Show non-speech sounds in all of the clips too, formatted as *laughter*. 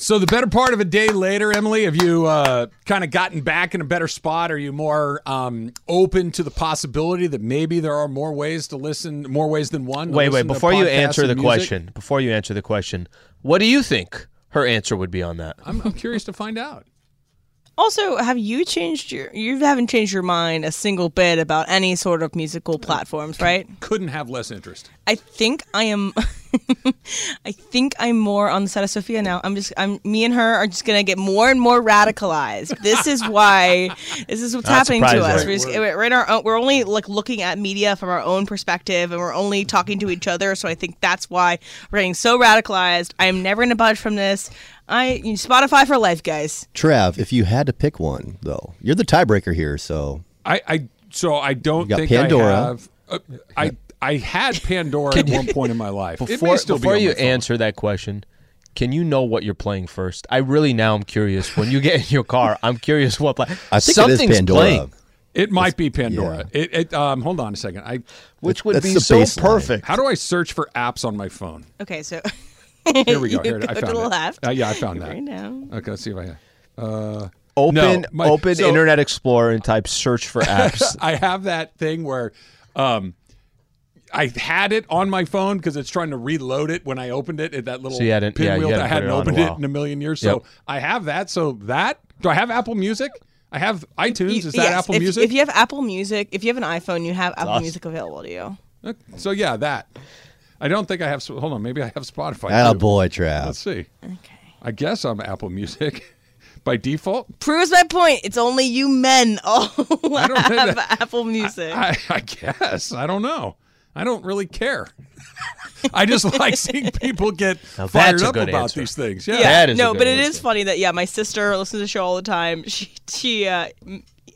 So the better part of a day later, Emily, have you uh, kind of gotten back in a better spot? Are you more um, open to the possibility that maybe there are more ways to listen, more ways than one? to Wait, wait. Before you answer the music? question, before you answer the question, what do you think her answer would be on that? I'm, I'm curious to find out. Also, have you changed your you haven't changed your mind a single bit about any sort of musical platforms, right? Couldn't have less interest. I think I am *laughs* I think I'm more on the side of Sophia now. I'm just I'm me and her are just gonna get more and more radicalized. This is why this is what's Not happening to us. surprising. We're, just, we're in our own, we're only like looking at media from our own perspective and we're only talking to each other. So I think that's why we're getting so radicalized. I am never gonna budge from this. I Spotify for life, guys. Trav, if you had to pick one, though, you're the tiebreaker here. So I, I so I don't You got think Pandora. I have. Uh, I I had Pandora at one point in my life. it Before, still be before on you answer that question, can you know what you're playing first? I really now I'm curious. When you get in your car, I'm curious what play. I think Something's it is Pandora. playing, It might be Pandora. It, it um hold on a second. I which would That's be so baseline. perfect. how do I search for apps on my phone? Okay, so *laughs* Here we go. You Here I go to the it. left. Uh, yeah, I found that. right now. Okay, let's see if I uh Open No, my- open so- Internet Explorer and type search for *laughs* apps. I have that thing where um I had it on my phone because it's trying to reload it when I opened it at that little So you hadn't- yeah, you pinwheel that I hadn't hadn't it opened it in a million years. Yep. So I have that. So that do I have Apple Music? I have iTunes. You- Is that yes, Apple if, Music? If you have Apple Music, if you have an iPhone, you have Apple awesome. Music available to you. Uh, so yeah, that. I don't think I have. Hold on, maybe I have Spotify. ah, too. boy, Trav. Let's see. Okay. I guess I'm Apple Music *laughs* by default. Proves my point. It's only you men all *laughs* I don't have that- Apple Music. I, I guess. I don't know. I don't really care. I just *laughs* like seeing people get Now fired that's a up good about answer. these things. Yeah. yeah, That is a no, good but it one, is funny that yeah, my sister listens to the show all the time. She she uh,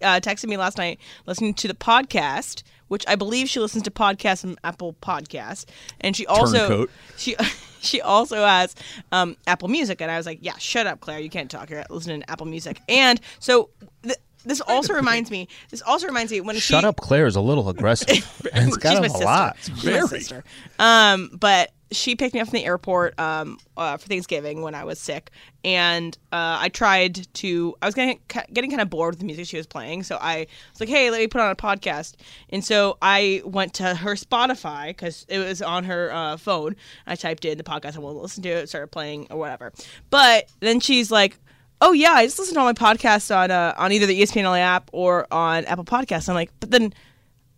uh, texted me last night listening to the podcast, which I believe she listens to podcasts from Apple Podcast, and she also Turncoat. she *laughs* she also has um, Apple Music, and I was like, yeah, shut up, Claire, you can't talk. You're listening to Apple Music, and so. Th- this also reminds me. This also reminds me when she Shut she, up, Claire is a little aggressive. *laughs* She's kind my of a sister. lot. She's my sister. Um, but she picked me up from the airport um, uh, for Thanksgiving when I was sick, and uh, I tried to. I was getting getting kind of bored with the music she was playing, so I was like, "Hey, let me put on a podcast." And so I went to her Spotify because it was on her uh, phone. I typed in the podcast I wanted to listen to it, started playing or whatever. But then she's like. Oh yeah, I just listen to all my podcasts on uh, on either the ESPN LA app or on Apple Podcasts. I'm like, but then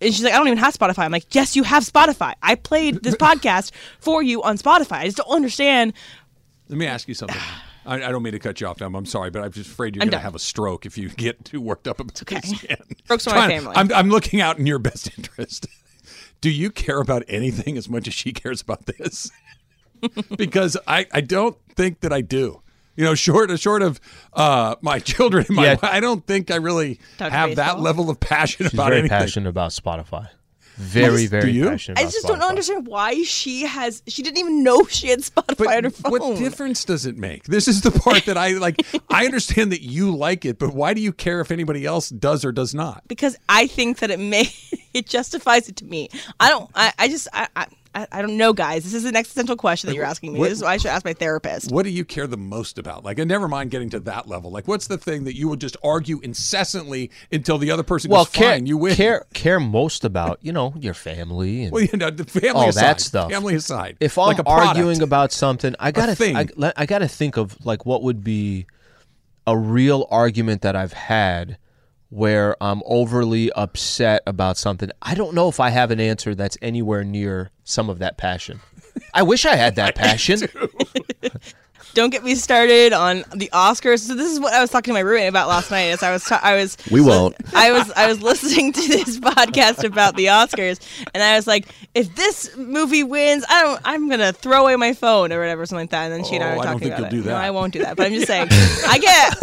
and she's like, I don't even have Spotify. I'm like, yes, you have Spotify. I played this *laughs* podcast for you on Spotify. I just don't understand. Let me ask you something. *sighs* I, I don't mean to cut you off, Em. I'm sorry, but I'm just afraid you're going to have a stroke if you *laughs* get too worked up about okay. this again. *laughs* Strokes my family. I'm, I'm looking out in your best interest. Do you care about anything as much as she cares about this? because I, I don't think that I do. You know, short short of uh, my *laughs* children my Yeah. wife, I don't think I really Talk have that baseball? level of passion She's about very anything. passionate about Spotify. Very, just- very Do you? passionate I about just don't understand why she has. She didn't even know she had Spotify But on her phone. what difference does it make? This is the part that I like. *laughs* I understand that you like it, but why do you care if anybody else does or does not? because I think that it may *laughs* it justifies it to me. I don't. I, I just. I, I. I I don't know, guys. This is an existential question that you're asking me. what- this is why I should ask my therapist. What do you care the most about? Like, and never mind getting to that level. Like, what's the thing that you would just argue incessantly until the other person well, goes, care, fine, you win? care care most about you know your family and Well, you know, the family all aside. that stuff. Family aside. If I'm like a arguing about something, I gotta thing. I, I gotta think of like what would be a real argument that I've had where I'm overly upset about something. I don't know if I have an answer that's anywhere near some of that passion. I wish I had that *laughs* passion. don't get me started on the Oscars. So this is what I was talking to my roommate about last night. As I was, ta- I was, *laughs* We won't. *laughs* I was, I was listening to this podcast about the Oscars, and I was like, if this movie wins, I don't, I'm gonna throw away my phone or whatever, something like that. And then she and I Oh, were I don't talking think about you'll it. do No, that. I won't do that. But I'm just saying, I get,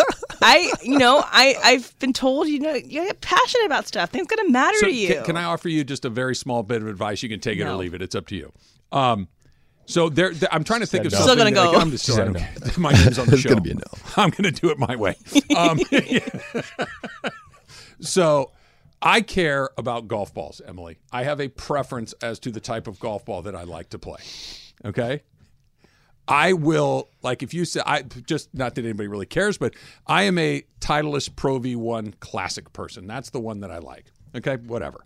I, you know, I, I've been told, you know, you get passionate about stuff. Things gonna matter So to you. Can, can I offer you just a very small bit of advice? You can take it or leave it. It's up to you. Um, so there, there- I'm trying to think of no. something. Still gonna go. can- I'm just saying, okay. *laughs* My name's on the It's show. gonna be a no. *laughs* I'm going to do it my way. Um, *laughs* so I care about golf balls, Emily. I have a preference as to the type of golf ball that I like to play. Okay. I will like if you say I just not that anybody really cares, but I am a Titleist Pro V1 classic person. That's the one that I like. Okay, whatever.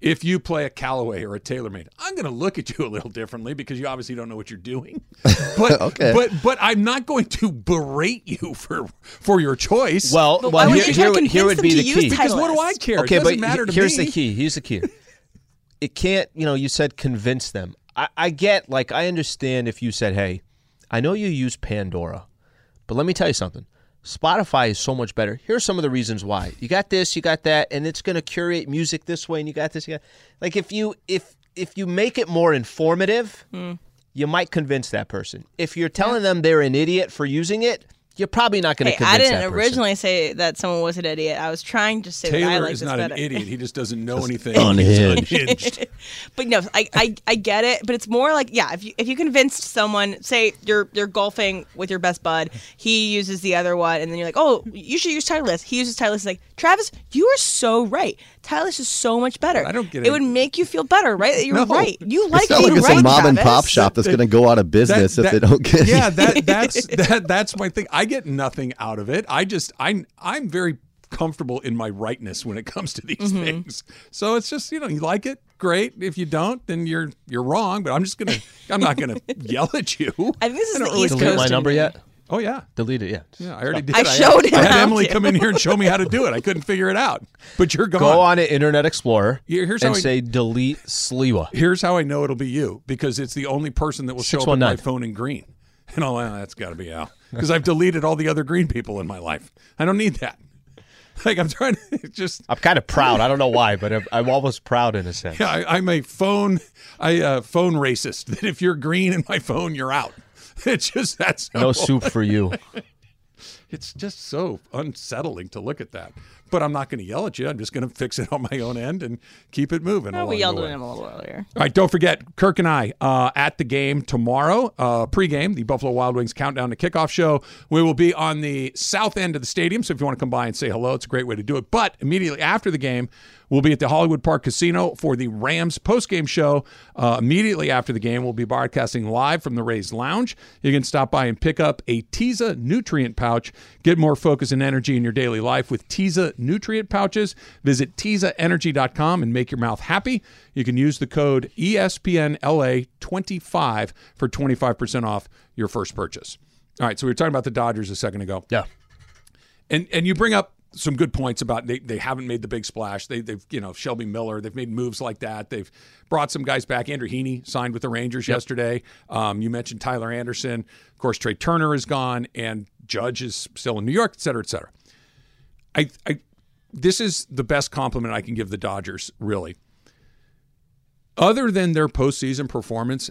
If you play a Callaway or a TaylorMade, I'm going to look at you a little differently because you obviously don't know what you're doing. *laughs* But Okay. but but I'm not going to berate you for for your choice. Well, But well, would here, here, would- here would be the key. because what do I care? Okay, it doesn't but matter he- to here's me. the key. Here's the key. It can't, you know, you said convince them. I, I get, like, I understand if you said, hey, I know you use Pandora, but let me tell you something. Spotify is so much better. Here's some of the reasons why. You got this, you got that, and it's going to curate music this way, and you got this. You got, like, if you if if you make it more informative, hmm. you might convince that person. If you're telling them they're an idiot for using it, you're probably not going to Hey, convince I didn't that originally say that someone was an idiot. I was trying to say that I Taylor like is this not better. an idiot. He just doesn't know anything. unhinged. He's unhinged. *laughs* But no, I, I I get it. But it's more like yeah, if you if you convinced someone, say you're you're golfing with your best bud, he uses the other one, and then you're like, oh, you should use Titleist. He uses Titleist. It's like Travis, you are so right. Titleist is so much better. I don't get it. it. would make you feel better, right? That you're No. right. You like It's not being like it's right, a mom and pop shop that's going to go out of business That- if they don't get yeah it. that that's that that's my thing i get nothing out of it i just i'm i'm very comfortable in my rightness when it comes to these Mm-hmm. things so it's just you know you like it great if you don't then you're you're wrong but i'm just gonna i'm not gonna *laughs* yell at you I think this is don't the really East care. Delete my number yet? oh yeah Delete it, yeah. yeah i already did I showed him i had emily to. come in here and show me how to do it i couldn't figure it out but you're gone Go on to Internet Explorer Here- here's and how I- say delete Sliwa. Here's how I know it'll be you because it's the only person that will show up on my phone in green. And oh, that's got to be Al because I've deleted all the other green people in my life. I don't need that. *laughs* Like I'm trying to *laughs* just. I'm kind of proud. I don't know why, but I'm, I'm almost proud in a sense. Yeah, I, I'm a phone, I uh, phone racist. *laughs* That if you're green in my phone, you're out. It's just that's No soup for you. It's just so unsettling to look at that. But I'm not going to yell at you. I'm just going to fix it *laughs* on my own end and keep it moving. Oh, we yelled at him a little earlier. All right, don't forget Kirk and I uh, at the game tomorrow, uh, pregame, the Buffalo Wild Wings countdown to kickoff show. We will be on the south end of the stadium, so if you want to come by and say hello, it's a great way to do it. But immediately after the game, we'll be at the Hollywood Park Casino for the Rams postgame show. Uh, immediately after the game, we'll be broadcasting live from the Rays Lounge. You can stop by and pick up a Teza nutrient pouch. Get more focus and energy in your daily life with Teza nutrient pouches. Visit TezaEnergy.com and make your mouth happy. You can use the code E ESPNLA25 for 25% off your first purchase. All right, so we were talking about the Dodgers a second ago. Yeah. And and you bring up some good points about they, they haven't made the big splash. They, they've you know Shelby Miller. They've made moves like that. They've brought some guys back. Andrew Heaney signed with the Rangers yesterday. Um, you mentioned Tyler Anderson. Of course, Trey Turner is gone, and Judge is still in New York, et cetera, et cetera. I, I this is the best compliment I can give the Dodgers, really. Other than their postseason performance,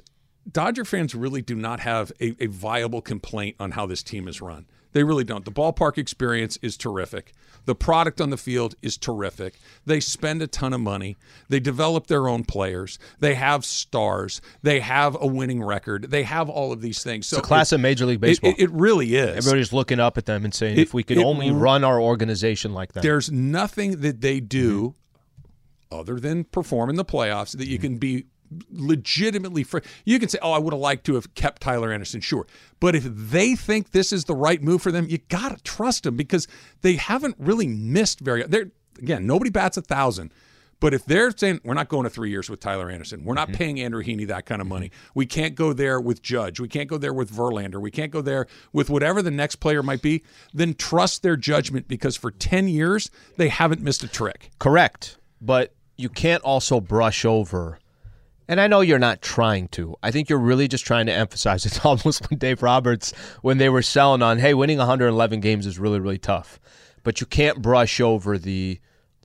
Dodger fans really do not have a, a viable complaint on how this team is run. They really don't. The ballpark experience is terrific. The product on the field is terrific. They spend a ton of money. They develop their own players. They have stars. They have a winning record. They have all of these things. So It's a class it- of Major League Baseball. It, it really is. Everybody's looking up at them and saying, It- if we could only run our organization like that. There's nothing that they do mm-hmm. other than perform in the playoffs that you mm-hmm. can be legitimately fr- you can say oh I would have liked to have kept Tyler Anderson sure but if they think this is the right move for them you got to trust them because they haven't really missed very they're again nobody bats a thousand but if they're saying we're not going to three years with Tyler Anderson, we're not mm-hmm. paying Andrew Heaney that kind of mm-hmm. money. We can't go there with Judge. We can't go there with Verlander. We can't go there with whatever the next player might be. Then trust their judgment because for ten years they haven't missed a trick. Correct. But you can't also brush over And I know you're not trying to. I think you're really just trying to emphasize. *laughs* It's almost when Dave Roberts, when they were selling on, hey, winning 111 games is really, really tough. But you can't brush over the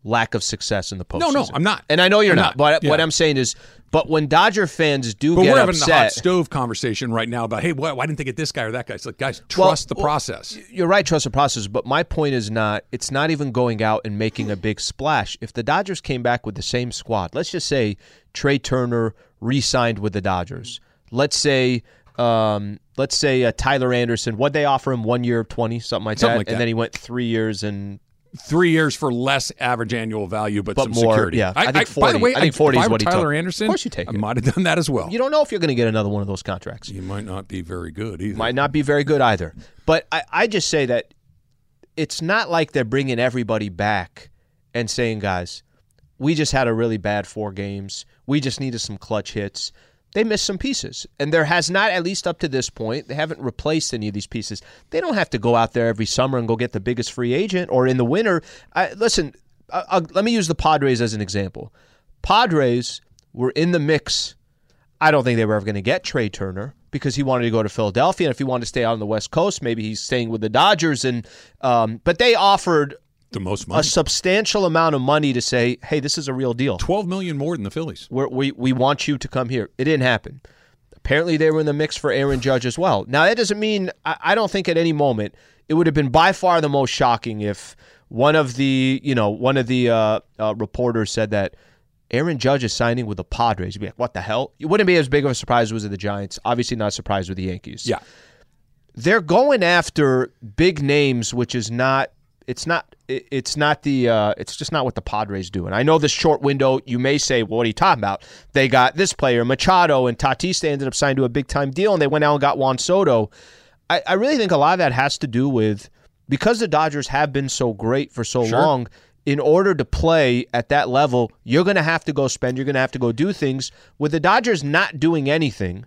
lack of success in the postseason. No, no, I'm not. And I know you're I'm not. not. But what I'm saying is, but when Dodger fans do But get we're having the hot upset, stove conversation right now about, hey, why, why didn't they get this guy or that guy? It's like, guys, Well, trust the well, process. You're right, trust the process. But my point is not. It's not even going out and making a big splash. If the Dodgers came back with the same squad, let's just say Trey Turner re-signed with the Dodgers. Let's say. Um, let's say uh, Tyler Anderson. What they offer him? One year, of twenty, something like Something that, like and that. then he went three years and Three years for less average annual value, but, But some more, security. yeah. I think by 40 the way, I think 40 if is I were what he Tyler took. Anderson, Of course you take I it. might have done that as well. you don't know if you're going to get another one of those contracts. You might not be very good either. might not be very good either. But I, I just say that it's not like they're bringing everybody back and saying, guys, we just had a really bad four games. We just needed some clutch hits. They missed some pieces. And there has not, at least up to this point, they haven't replaced any of these pieces. They don't have to go out there every summer and go get the biggest free agent or in the winter. I, listen, I, I, let me use the Padres as an example. Padres were in the mix I don't think they were ever going to get Trey Turner because he wanted to go to Philadelphia, and if he wanted to stay out on the West Coast, maybe he's staying with the Dodgers. And um, but they offered the most money. a substantial amount of money to say, "Hey, this is a real deal. Twelve million more than the Phillies. We're, we we want you to come here." It didn't happen. Apparently, they were in the mix for Aaron Judge as well. Now, that doesn't mean I, I don't think at any moment it would have been by far the most shocking if one of the you know one of the uh, uh, reporters said that Aaron Judge is signing with the Padres. You'd be like, what the hell? It wouldn't be as big of a surprise as it was with the Giants. Obviously, not surprised with the Yankees. Yeah. they're going after big names, which is not. It's not. it- It's not the. Uh, it's just not what the Padres do. And I know this short window. You may say, "Well, what are you talking about?" They got this player, Machado, and Tatis. They ended up signing to a big time deal, and they went out and got Juan Soto. I, I really think a lot of that has to do with because the Dodgers have been so great for so long. In order to play at that level, you're going to have to go spend. You're going to have to go do things. With the Dodgers not doing anything,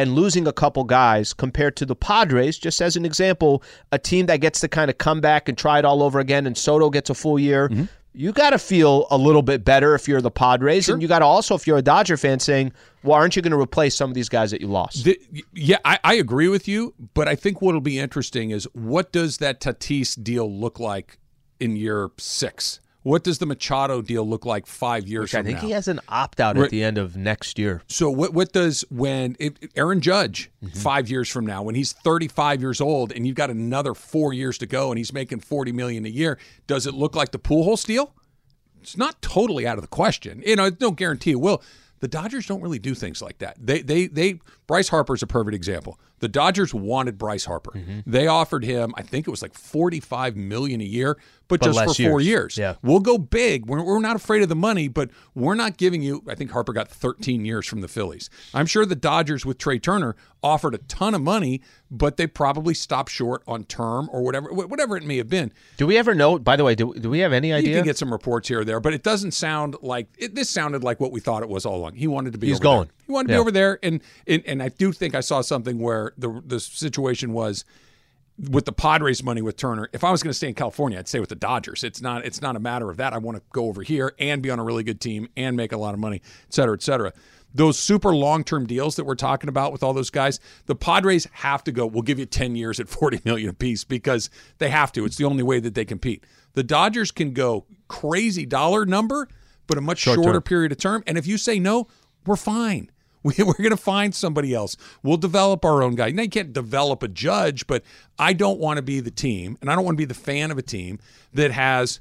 and losing a couple guys compared to the Padres, just as an example, a team that gets to kind of come back and try it all over again, and Soto gets a full year. Mm-hmm. You got to feel a little bit better if you're the Padres, and you got to also, if you're a Dodger fan, saying, "Well, aren't you going to replace some of these guys that you lost?" The, yeah, I, I agree with you, but I think what'll be interesting is what does that Tatis deal look like in year six? What does the Machado deal look like five years I from I think now? he has an opt out at the end of next year. So what what does when it, Aaron Judge Mm-hmm. five years from now when he's 35 years old and you've got another four years to go and he's making 40 million a year does it look like the Pujols deal? It's not totally out of the question. You know, it's no guarantee it will. The Dodgers don't really do things like that. They they they Bryce Harper's a perfect example. The Dodgers wanted Bryce Harper. Mm-hmm. They offered him, I think it was like 45 million a year, but, But just for four years. years. Yeah. We'll go big. We're, we're not afraid of the money, but we're not giving you. I think Harper got 13 years from the Phillies. I'm sure the Dodgers with Trey Turner offered a ton of money, but they probably stopped short on term or whatever, whatever it may have been. Do we ever know? By the way, do, do we have any idea? You can get some reports here or there, but it doesn't sound like it, this sounded like what we thought it was all along. He wanted to be. He's over there. He wanted to Yeah. be over there, and, and and I do think I saw something where the the situation was with the Padres money with Turner. If I was going to stay in California, I'd stay with the Dodgers. It's not it's not a matter of that. I want to go over here and be on a really good team and make a lot of money, et cetera, et cetera. Those super long term deals that we're talking about with all those guys, the Padres have to go. We'll give you ten years at *laughs* forty million apiece because they have to. It's the only way that they compete. The Dodgers can go crazy dollar number, but a much shorter period of term. And if you say no, we're fine. *laughs* We, we're going to find somebody else. We'll develop our own guy. Now, you can't develop a judge, but I don't want to be the team, and I don't want to be the fan of a team that has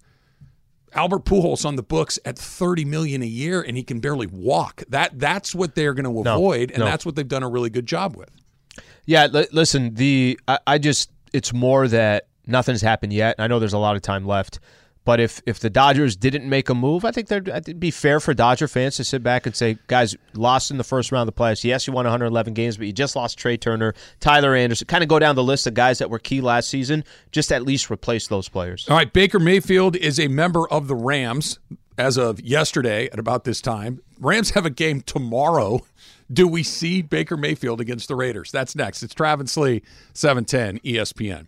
Albert Pujols on the books at 30 million a year and he can barely walk. That That's what they're going to avoid, and no. that's what they've done a really good job with. Yeah, li- listen, the I, I just it's more that nothing's happened yet. I know there's a lot of time left, but if if the Dodgers didn't make a move, I think it'd be fair for Dodger fans to sit back and say, guys, lost in the first round of the playoffs. Yes, you won 111 games, but you just lost Trey Turner, Tyler Anderson. Kind of go down the list of guys that were key last season. Just at least replace those players. All right, Baker Mayfield is a member of the Rams as of yesterday at about this time. Rams have a game tomorrow. Do we see Baker Mayfield against the Raiders? That's next. It's Travis Lee, E 710 ESPN.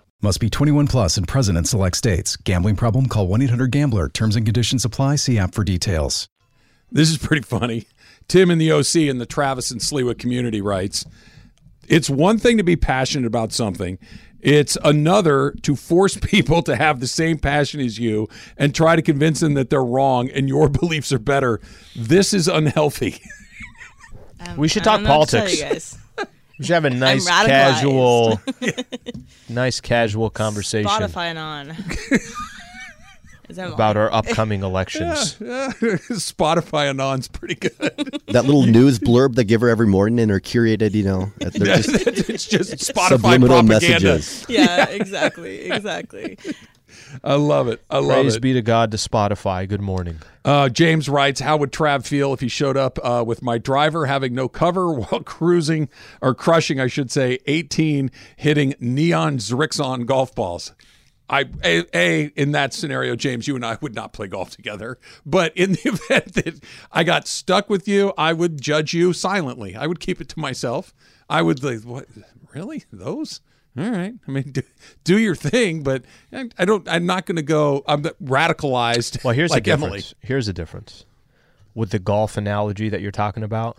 Must be 21 plus and present in select states. Gambling problem? Call 1 800 Gambler. Terms and conditions apply. See app for details. This is pretty funny. Tim in the OC in the Travis and Sliwa community writes It's one thing to be passionate about something, it's another to force *laughs* people to have the same passion as you and try to convince them that they're wrong and your *laughs* beliefs are better. This is unhealthy. Um, we should talk don't know what to tell politics. You. We should have a nice radicalized. casual, *laughs* nice casual conversation Spotify and on. *laughs* Is that about our upcoming elections. *laughs* Spotify Anon's pretty good. That little news blurb they give her every morning and are curated, you know, they're just it's just Spotify subliminal propaganda. messages. Yeah, exactly, exactly. I love it. I love it. Praise it. be to God to Spotify. Good morning. Uh, James writes, "How would Trav feel if he showed up uh, with my driver having no cover *laughs* while cruising or crushing, I should say, 18 hitting neon Srixon golf balls?" I a, a in that scenario, James, you and I would not play golf together. But in the *laughs* event that I got stuck with you, I would judge you silently. I would keep it to myself. I would like, what? Really? Those? All right. I mean, *laughs* do, do your thing, but I, don't. I'm not going to go. I'm radicalized. Well, here's like the difference. Emily. Here's the difference with the golf analogy that you're talking about.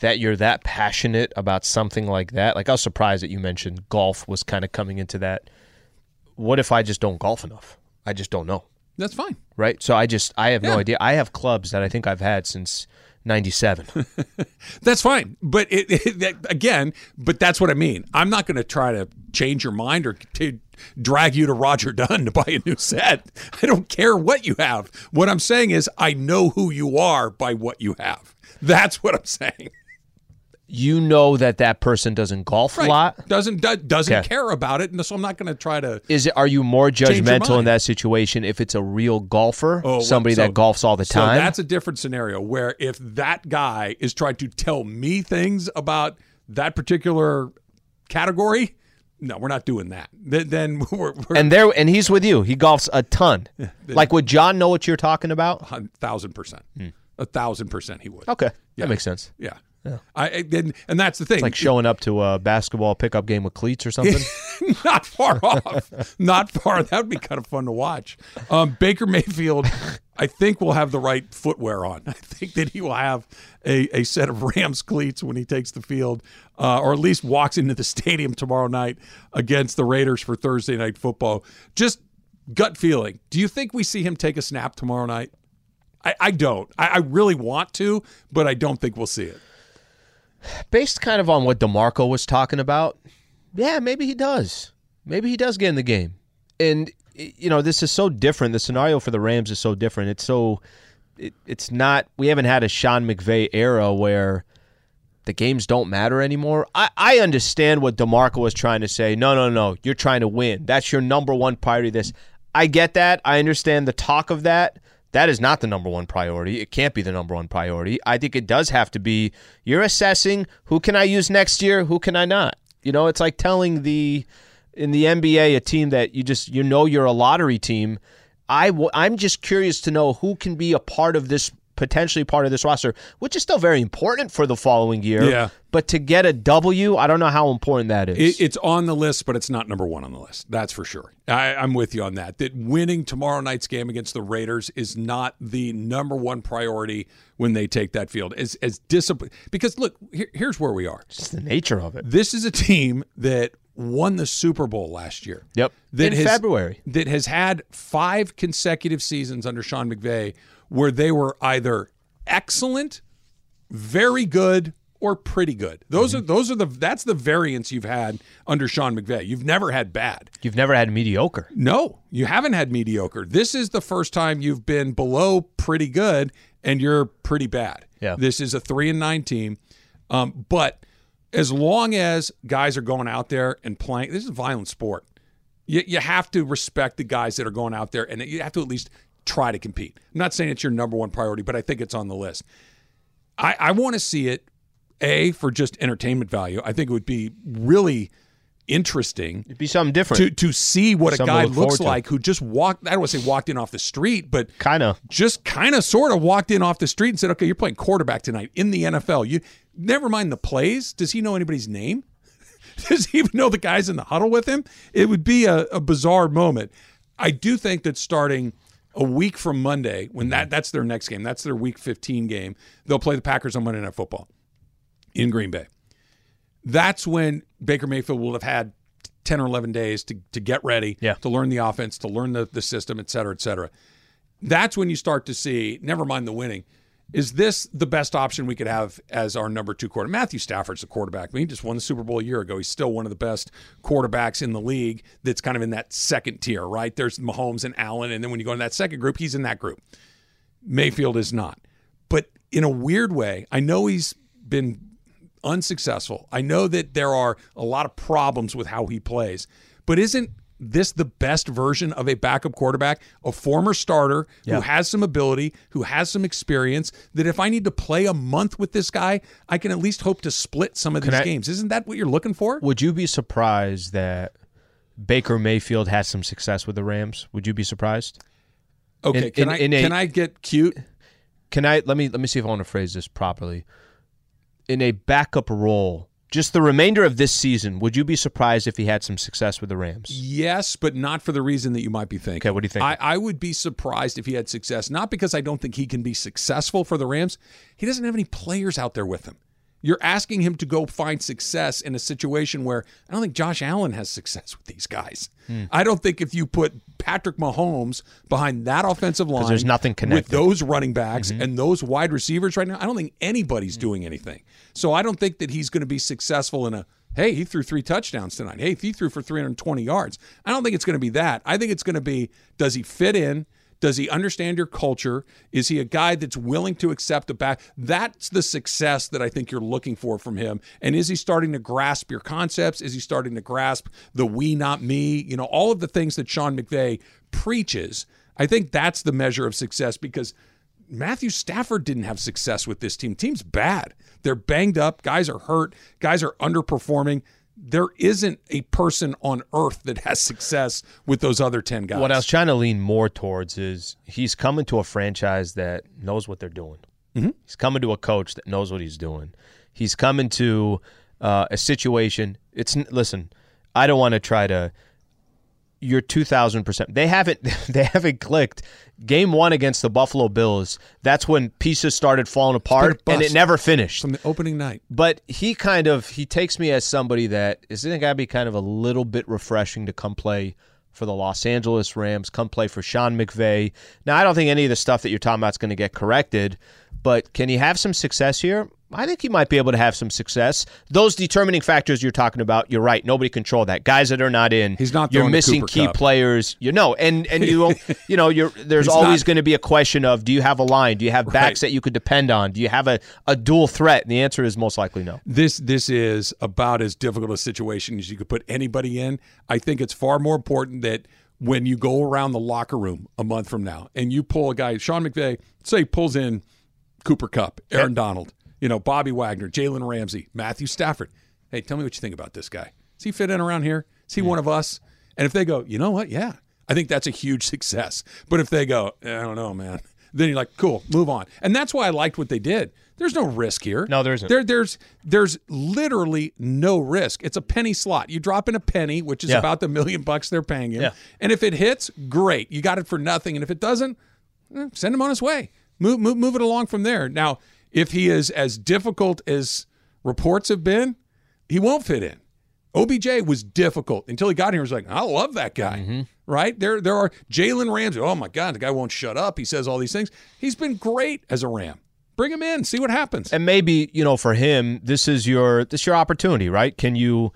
That you're that passionate about something like that. Like I was surprised that you mentioned golf was kind of coming into that. What if I just don't golf enough? I just don't know. That's fine. Right? So I just I have no idea. I have clubs that I think I've had since 97. *laughs* That's fine. But it, it *laughs* that, again, but that's what I mean. I'm not going to try to change your mind or to drag you to Roger Dunn to buy a new set. I don't care what you have. What I'm saying is I know who you are by what you have. That's what I'm saying. You know that that person doesn't golf a lot. Doesn't do, doesn't Okay. care about it, and so I'm not going to try to. Is it? Are you more judgmental in that situation if it's a real golfer, Oh, somebody so- that golfs all the So time? that's a different scenario where if that guy is trying to tell me things about that particular category, no, we're not doing that. Then, then *laughs* we're, we're and there, and he's with you. He golfs a ton. like, would John know what you're talking about? a thousand percent, a thousand percent, he would. Okay, Yeah. that makes sense. Yeah. I I- then and that's the thing. Like showing up to a basketball pickup game with cleats or something. *laughs* not far *laughs* off. Not far. That would be kind of fun to watch. Um, Baker Mayfield, I think, will have the right footwear on. I think that he will have a, a set of Rams cleats when he takes the field, uh, or at least walks into the *laughs* stadium tomorrow night against the Raiders for Thursday night football. Just gut feeling. Do you think we see him take a snap tomorrow night? I, I don't. I, I really want to, but I don't think we'll see it. Based kind of on what DeMarco was talking about, yeah, maybe he does. Maybe he does get in the game. And you know, this is so different. The scenario for the Rams is so different. It's so it, it's not we haven't had a Sean McVay era where the games don't matter anymore. I, I understand what DeMarco was trying to say. No, no, no. You're trying to win. That's your number one priority. This I get that. I understand the talk of that. That is not the number one priority. It can't be the number one priority. I think it does have to be you're assessing who can I use next year, who can I not. You know, it's like telling the in the NBA a team that you just you know you're a lottery team. I w- I'm just curious to know who can be a part of this potentially part of this roster, which is still very important for the following year. Yeah. But to get a W, I don't know how important that is. It, it's on the list, but it's not number one on the list. That's for sure. I, I'm with you on that. That winning tomorrow night's game against the Raiders is not the number one priority when they take that field. As as discipline, because look, here, here's where we are. It's the nature of it. This is a team that won the Super Bowl last year. Yep. That In has, February. That has had five consecutive seasons under Sean McVay where they were either excellent, very good, or pretty good. Those are those are the that's the variance you've had under Sean McVay. You've never had bad. You've never had mediocre. No, you haven't had mediocre. This is the first time you've been below pretty good and you're pretty bad. Yeah. This is a three and nine team. Um, but as long as guys are going out there and playing, this is a violent sport. You, you have to respect the guys that are going out there and you have to at least try to compete. I'm not saying it's your number one priority, but I think it's on the list. I, I want to see it, A, for just entertainment value. I think it would be really interesting It'd be something different. to to see what a Something to guy look looks to. like who just walked. I don't want to say walked in off the street, but kind of. just kind of sort of walked in off the street and said, "Okay, you're playing quarterback tonight in the NFL." You never mind the plays. Does he know anybody's name? *laughs* Does he even know the guys in the huddle with him? It would be a, a bizarre moment. I do think that starting a week from Monday, when that mm-hmm. that's their next game, that's their Week 15 game. They'll play the Packers on Monday Night Football in Green Bay. That's when Baker Mayfield will have had 10 or 11 days to, to get ready, Yeah. to learn the offense, to learn the, the system, et cetera, et cetera. That's when you start to see, never mind the winning, is this the best option we could have as our number two quarterback? Matthew Stafford's the quarterback. I mean, he just won the Super Bowl a year ago. He's still one of the best quarterbacks in the league that's kind of in that second tier, right? There's Mahomes and Allen. And then when you go in that second group, he's in that group. Mayfield is not. But in a weird way, I know he's been unsuccessful. I know that there are a lot of problems with how he plays. But isn't this the best version of a backup quarterback, a former starter who has some ability, who has some experience, that if I need to play a month with this guy, I can at least hope to split some of these I- games. Isn't that what you're looking for? Would you be surprised that Baker Mayfield has some success with the Rams? Would you be surprised? Okay, in- can in- I in a- can I get cute? Can I let me let me see if I want to phrase this properly. In a backup role, just the remainder of this season, would you be surprised if he had some success with the Rams? Yes, but not for the reason that you might be thinking. Okay, what do you think? I, I would be surprised if he had success, not because I don't think he can be successful for the Rams. He doesn't have any players out there with him. You're asking him to go find success in a situation where I don't think Josh Allen has success with these guys. Hmm. I don't think if you put Patrick Mahomes behind that offensive line, there's nothing connected with those running backs Mm-hmm. and those wide receivers right now, I don't think anybody's doing anything. So I don't think that he's going to be successful in a hey, he threw three touchdowns tonight. Hey, he threw for 320 yards. I don't think it's going to be that. I think it's going to be does he fit in? Does he understand your culture? Is he a guy that's willing to accept a back? That's the success that I think you're looking for from him. And is he starting to grasp your concepts? Is he starting to grasp the we, not me? You know, all of the things that Sean McVay preaches. I think that's the measure of success because Matthew Stafford didn't have success with this team. Team's bad. They're banged up. Guys are hurt. Guys are underperforming. There isn't a person on earth that has success with those other 10 guys. What I was trying to lean more towards is he's coming to a franchise that knows what they're doing. Mm-hmm. He's coming to a coach that knows what he's doing. He's coming to uh, a situation. It's listen. I don't want to try to. You're two thousand percent. They haven't. *laughs* They haven't clicked. Game one against the Buffalo Bills. That's when pieces started falling apart, and it never finished. From the opening night. But he kind of he takes me as somebody that isn't it gotta be kind of a little bit refreshing to come play for the Los Angeles Rams, come play for Sean McVay. Now I don't think any of the stuff that you're talking about is going to get corrected, but can he have some success here? I think he might be able to have some success. Those determining factors you're talking about, you're right. Nobody control that. Guys that are not in, He's not You're missing key Kupp. players. You know, and and you *laughs* you know, you're there's He's always going to be a question of do you have a line? Do you have backs Right. that you could depend on? Do you have a, a dual threat? And the answer is most likely no. This this is about as difficult a situation as you could put anybody in. I think it's far more important that when you go around the locker room a month from now and you pull a guy, Sean McVay, say pulls in Cooper Kupp, Aaron Donald, you know, Bobby Wagner, Jalen Ramsey, Matthew Stafford. Hey, tell me what you think about this guy. Does he fit in around here? Is he one of us? And if they go, you know what? Yeah, I think that's a huge *laughs* success. But if they go, "Eh, I don't know, man, then you're like, cool, move on. And that's why I liked what they did. There's no risk here. No, there isn't. There, there's there's literally no risk. It's a penny slot. You drop in a penny, which is Yeah. about the million bucks they're paying you. Yeah. And if it hits, great. You got it for nothing. And if it doesn't, eh, send him on his way. Move, move, move it along from there. Now, if he is as difficult as reports have been, he won't fit in. OBJ was difficult until he got here. He was like, I love that guy. Mm-hmm. Right there, there are Jalen Ramsey. Oh my God, the guy won't shut up. He says all these things. He's been great as a Ram. Bring him in, see what happens. And maybe you know, for him, this is your this is your opportunity, right? Can you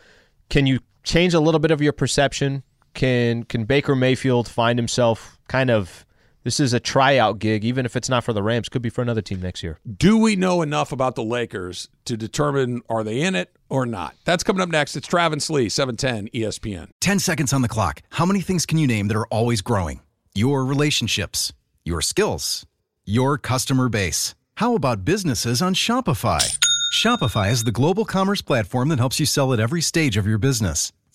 can you change a little bit of your perception? Can can Baker Mayfield find himself kind of this is a tryout gig, even if it's not for the Rams, could be for another team next year. Do we know enough about the Lakers to determine are they in it or not? That's coming up next. It's Travis Lee, E 710 ESPN. 10 seconds on the clock. How many things can you name that are always growing? Your relationships, your skills, your customer base. How about businesses on Shopify? Shopify is the global commerce platform that helps you sell at every stage of your business.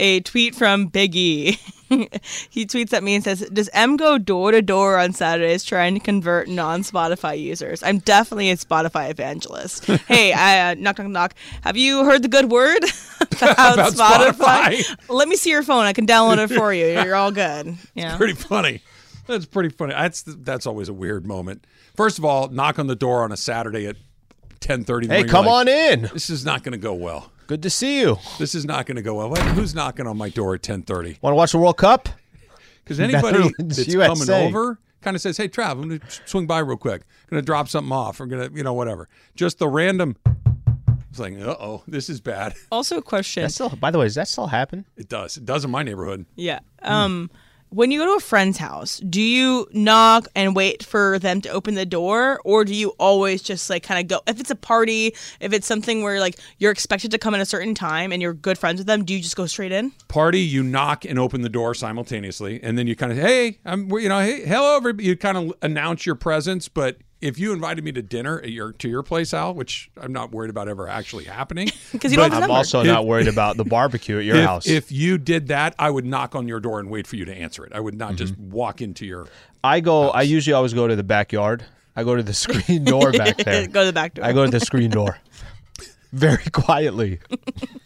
a tweet from Big E. *laughs* he tweets at me and says, "Does M go door to door on Saturdays trying to convert non-Spotify users? I'm definitely a Spotify evangelist. *laughs* hey, I, uh, knock knock knock. Have you heard the good word *laughs* about, About Spotify? Spotify? Let me see your phone. I can download it for you. You're all good. Yeah. Pretty funny. That's pretty funny. That's that's always a weird moment. First of all, knock on the door on a Saturday at 10:30. Hey, come on in. This is not going to go well. Good to see you. This is not going to go well. What- Who's knocking on my door at 10:30? Want to watch the World Cup? Because anybody *laughs* that's USA. coming over kind of says, "Hey, Trav, I'm going to swing by real quick. I'm Going to drop something off. Or going to, you know, whatever." Just the random. It's like, uh oh, this is bad. Also, a question. That still, by the way, does that still happen? It does. It does in my neighborhood. Yeah. Um, when you go to a friend's house, do you knock and wait for them to open the door, or do you always just like kind of go? If it's a party, if it's something where like you're expected to come at a certain time and you're good friends with them, do you just go straight in? Party, you knock and open the door simultaneously, and then you kind of, hey, I'm, you know, hey, hello, everybody. You kind of announce your presence, but. If you invited me to dinner at your to your place, Al, which I'm not worried about ever actually happening, *laughs* Because you don't have I'm number. also not worried about the barbecue at your if, house. If you did that, I would knock on your door and wait for you to answer it. I would not just Mm-hmm. walk into your. I go, I usually always go to the backyard. I go to the *laughs* screen door back there. *laughs* go to the back door. I go to the screen door. Very *laughs* quietly.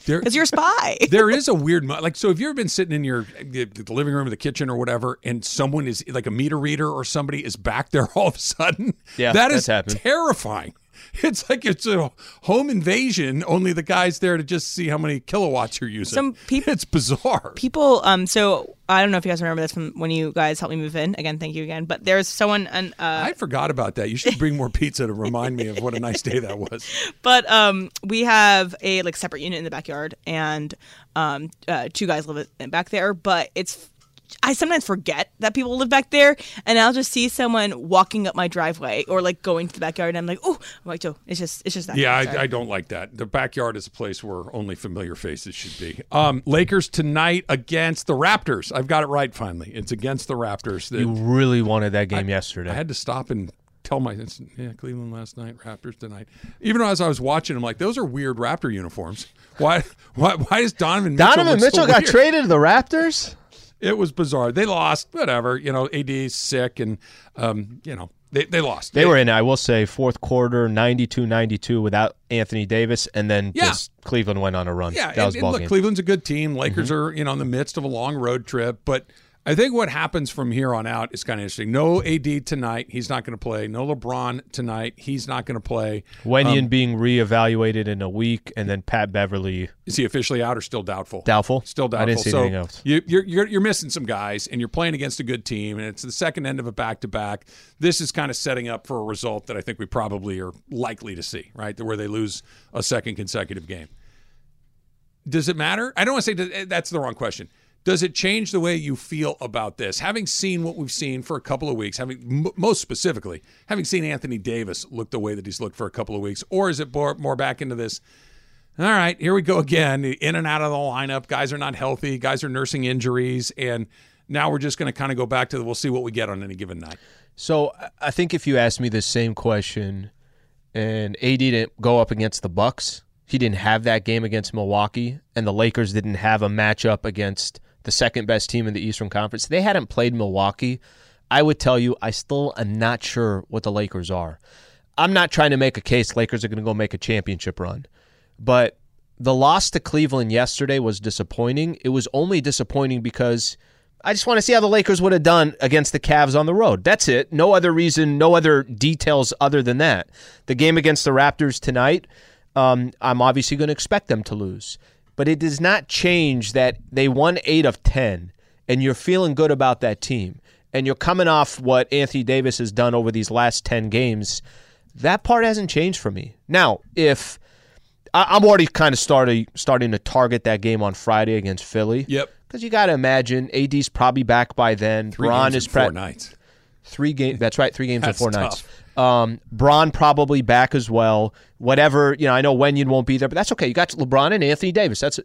There, because you're a spy. *laughs* there is a weird mo- like so. If you've ever been sitting in your the the living room or the kitchen or whatever, and someone is like a meter reader or somebody is back there *laughs* all of a sudden, Yeah, that that's is happened. terrifying. *laughs* It's like it's a home invasion. Only the guy's there to just see how many kilowatts you're using. Some *laughs* peop- it's bizarre. People, um, so I don't know if you guys remember this from when you guys helped me move in. Again, thank you again. But there's someone, and uh, I forgot about that. You should bring more pizza to remind me of what a nice day that was. *laughs* But um, we have a like separate unit in the backyard, and um, uh, two guys live back there. But it's I sometimes forget that people live back there, and I'll just see someone walking up my driveway or like going to the backyard, and I'm like, oh, I'm like, oh, it's just it's just that. Yeah, I, I don't like that. The backyard is a place where only familiar faces should be. Um, Lakers tonight against the Raptors. I've got it right finally. It's against the Raptors. That You really wanted that game yesterday. I had to stop and tell my yeah Cleveland last night, Raptors tonight. Even as I was watching, I'm like, those are weird Raptor uniforms. Why? *laughs* Why? Why is Donovan Mitchell Donovan look so Mitchell got weird? traded to the Raptors? It was bizarre. They lost. Whatever. You know, AD's sick, and um, you know, they they lost. They were in, I will say, fourth quarter, 92-92 without Anthony Davis, and then Yeah. just Cleveland went on a run. Yeah, that and, was and look, game. Mm-hmm. Cleveland's a good team. Lakers are you know in the midst of a long road trip, but I think what happens from here on out is kind of interesting. No AD tonight. He's not going to play. No LeBron tonight. He's not going to play. Wenyan um, being reevaluated in a week, and then Pat Beverley Is he officially out or still doubtful? doubtful. Still doubtful. I didn't see so anything else. You, you're, you're you're missing some guys, and you're playing against a good team, and it's the second end of a back to back. This is kind of setting up for a result that I think we probably are likely to see, right? Where they lose a second consecutive game. Does it matter? I don't want to say that's the wrong question. Does it change the way you feel about this? Having seen what we've seen for a couple of weeks, having most specifically, having seen Anthony Davis look the way that he's looked for a couple of weeks, or is it more, more back into this? All right, here we go again. In and out of the lineup. Guys are not healthy. Guys are nursing injuries. And now we're just going to kind of go back to the we'll see what we get on any given night. So I- I think if you asked me the same question, and AD didn't go up against the Bucks, he didn't have that game against Milwaukee, and the Lakers didn't have a matchup against the second best team in the Eastern Conference. They hadn't played Milwaukee. I would tell you, I still am not sure what the Lakers are. I'm not trying to make a case Lakers are going to go make a championship run, but the loss to Cleveland yesterday was disappointing. It was only disappointing because I just want to see how the Lakers would have done against the Cavs on the road. That's it. No other reason, no other details other than that. The game against the Raptors tonight, um, I'm obviously going to expect them to lose. But it does not change that they won eight of 10, and you're feeling good about that team. And you're coming off what Anthony Davis has done over these last 10 games. That part hasn't changed for me. Now, if I- I'm already kind of starting starting to target that game on Friday against Philly. Yep. Because you got to imagine AD's probably back by then. Three Braun is in four nights. three games. That's right, three games in four tough. nights. Um, Bron probably back as well. Whatever you know, I know Wenyen won't be there, but that's okay. You got LeBron and Anthony Davis. That's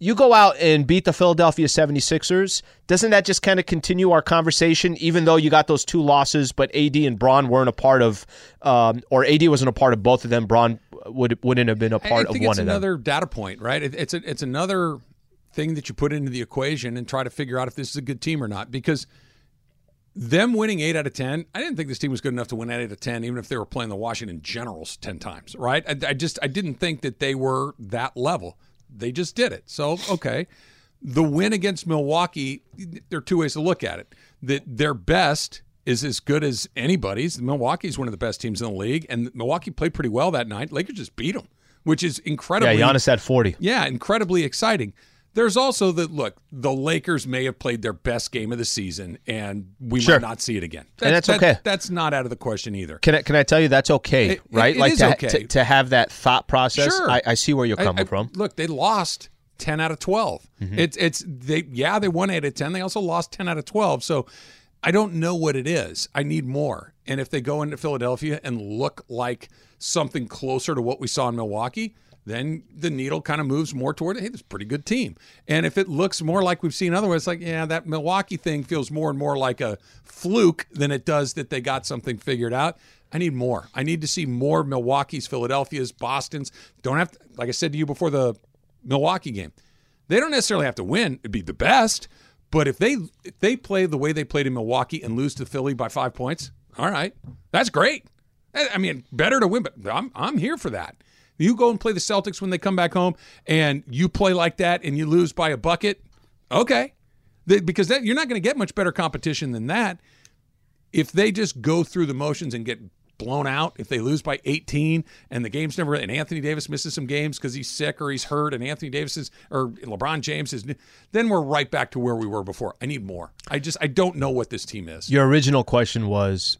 you go out and beat the Philadelphia 76ers. Doesn't that just kind of continue our conversation? Even though you got those two losses, but AD and Bron weren't a part of, um, or AD wasn't a part of both of them. Bron would wouldn't have been a part of one of them. another data point, right? It, it's a, it's another thing that you put into the equation and try to figure out if this is a good team or not. Because them winning eight out of ten, I didn't think this team was good enough to win eight out of ten, even if they were playing the Washington Generals ten times, right? I, I just I didn't think that they were that level. They just did it. So okay, the win against Milwaukee, there are two ways to look at it. That their best is as good as anybody's. Milwaukee's one of the best teams in the league, and Milwaukee played pretty well that night. Lakers just beat them, which is incredible. yeah, Giannis had 40. yeah, incredibly exciting. There's also the look. The Lakers may have played their best game of the season, and we Sure. might not see it again. And that's that- okay. That's not out of the question either. Can I, can I tell you that's okay, It- right? it like to, okay. to to have that thought process. Sure. I, I see where you're I- coming I- from. Look, they lost ten out of 12 Mm-hmm. It's it's they yeah they won eight out of ten. They also lost ten out of twelve. So I don't know what it is. I need more. And if they go into Philadelphia and look like something closer to what we saw in Milwaukee, then the needle kind of moves more toward hey, this pretty good team. And if it looks more like we've seen otherwise, like yeah, that Milwaukee thing feels more and more like a fluke than it does that they got something figured out. I need more. I need to see more Milwaukee's, Philadelphia's, Boston's. Don't have to, like I said to you before the Milwaukee game. They don't necessarily have to win. It'd be the best. But if they if they play the way they played in Milwaukee and lose to Philly by five points, all right, that's great. I mean, better to win, but I'm I'm here for that. You go and play the Celtics when they come back home, and you play like that, and you lose by a bucket. Okay, because that, you're not going to get much better competition than that. If they just go through the motions and get blown out, if they lose by 18 and the game's never, and Anthony Davis misses some games because he's sick or he's hurt, and Anthony Davis is, or LeBron James is, then we're right back to where we were before. I need more. I just, I don't know what this team is. Your original question was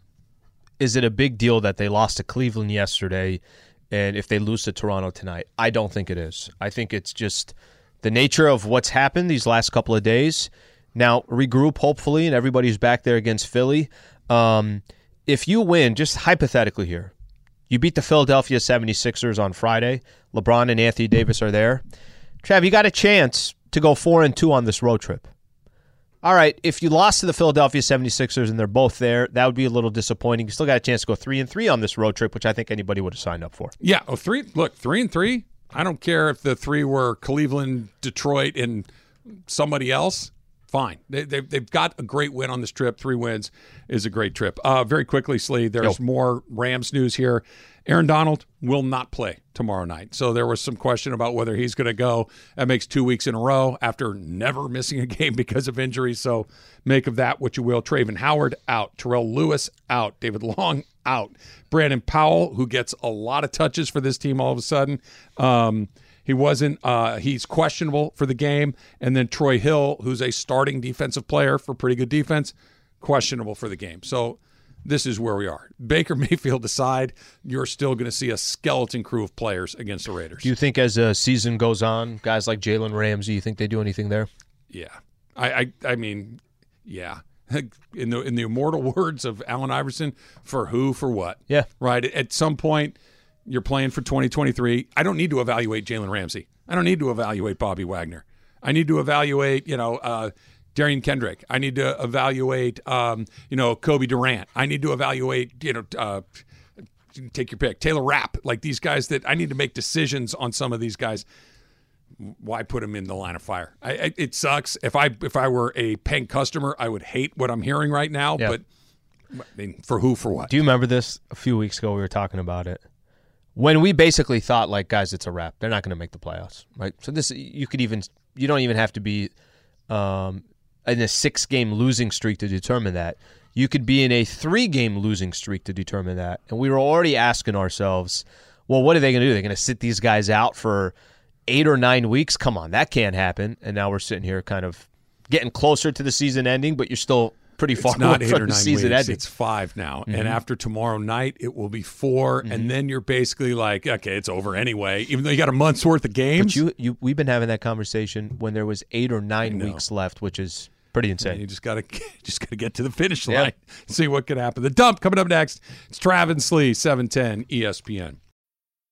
Is it a big deal that they lost to Cleveland yesterday and if they lose to Toronto tonight? I don't think it is. I think it's just the nature of what's happened these last couple of days. Now, regroup, hopefully, and everybody's back there against Philly. Um, if you win, just hypothetically here, you beat the Philadelphia 76ers on Friday. LeBron and Anthony Davis are there. Trav, you got a chance to go 4 and 2 on this road trip. All right, if you lost to the Philadelphia 76ers and they're both there, that would be a little disappointing. You still got a chance to go 3 and 3 on this road trip, which I think anybody would have signed up for. Yeah. Oh, three. Look, three and three. I don't care if the three were Cleveland, Detroit, and somebody else. Fine. They, they, they've got a great win on this trip. Three wins is a great trip. Uh, very quickly, Slee, there's more Rams news here. Aaron Donald will not play tomorrow night. So there was some question about whether he's going to go. That makes two weeks in a row after never *laughs* missing a game because of injury. So make of that what you will. Travin Howard out. Terrell Lewis out. David Long out. Brandon Powell, who gets a lot of touches for this team all of a sudden. Um, he wasn't. Uh, he's questionable for the game. And then Troy Hill, who's a starting defensive player for pretty good defense, questionable for the game. So this is where we are. Baker *laughs* Mayfield aside, you're still going to see a skeleton crew of players against the Raiders. Do you think as the season goes on, guys like Jalen Ramsey, you think they do anything there? yeah, I, I, I mean, yeah. *laughs* In the in the immortal *laughs* words of Allen Iverson, for who, for what? Yeah. Right. At some point, you're playing for 2023. I don't need to evaluate Jalen Ramsey. I don't need to evaluate Bobby Wagner. I need to evaluate, you know, uh, Derion Kendrick. I need to evaluate, um, you know, Cobie Durant. I need to evaluate, you know, uh, take your pick, Taylor Rapp. Like these guys that I need to make decisions on some of these guys. Why put them in the line of fire? I, I, it sucks. If I if I were a paying customer, I would hate what I'm hearing right now. Yeah. But I mean, for who? For what? Do you remember this? A few weeks ago, we were talking about it. When we basically thought, like, guys, it's a wrap. They're not going to make the playoffs, right? So this, you could even, you don't even have to be um, in a six-game losing streak to determine that. You could be in a three-game losing streak to determine that. And we were already asking ourselves, well, what are they going to do? They're going to sit these guys out for eight or nine weeks? Come on, that can't happen. And now we're sitting here, kind of getting closer to the season ending, but you're still pretty far It's not eight from or the nine season weeks. ending. It's five now, Mm-hmm. and after tomorrow night, it will be 4 and then you're basically like, okay, it's over anyway. Even though you got a month's worth of games, But you, you, we've been having that conversation when there was eight or nine weeks left, which is pretty And you just gotta *laughs* just gotta get to the finish Yeah. line, *laughs* see what could happen. The dump coming up next. It's Travis Lee, seven ten ESPN.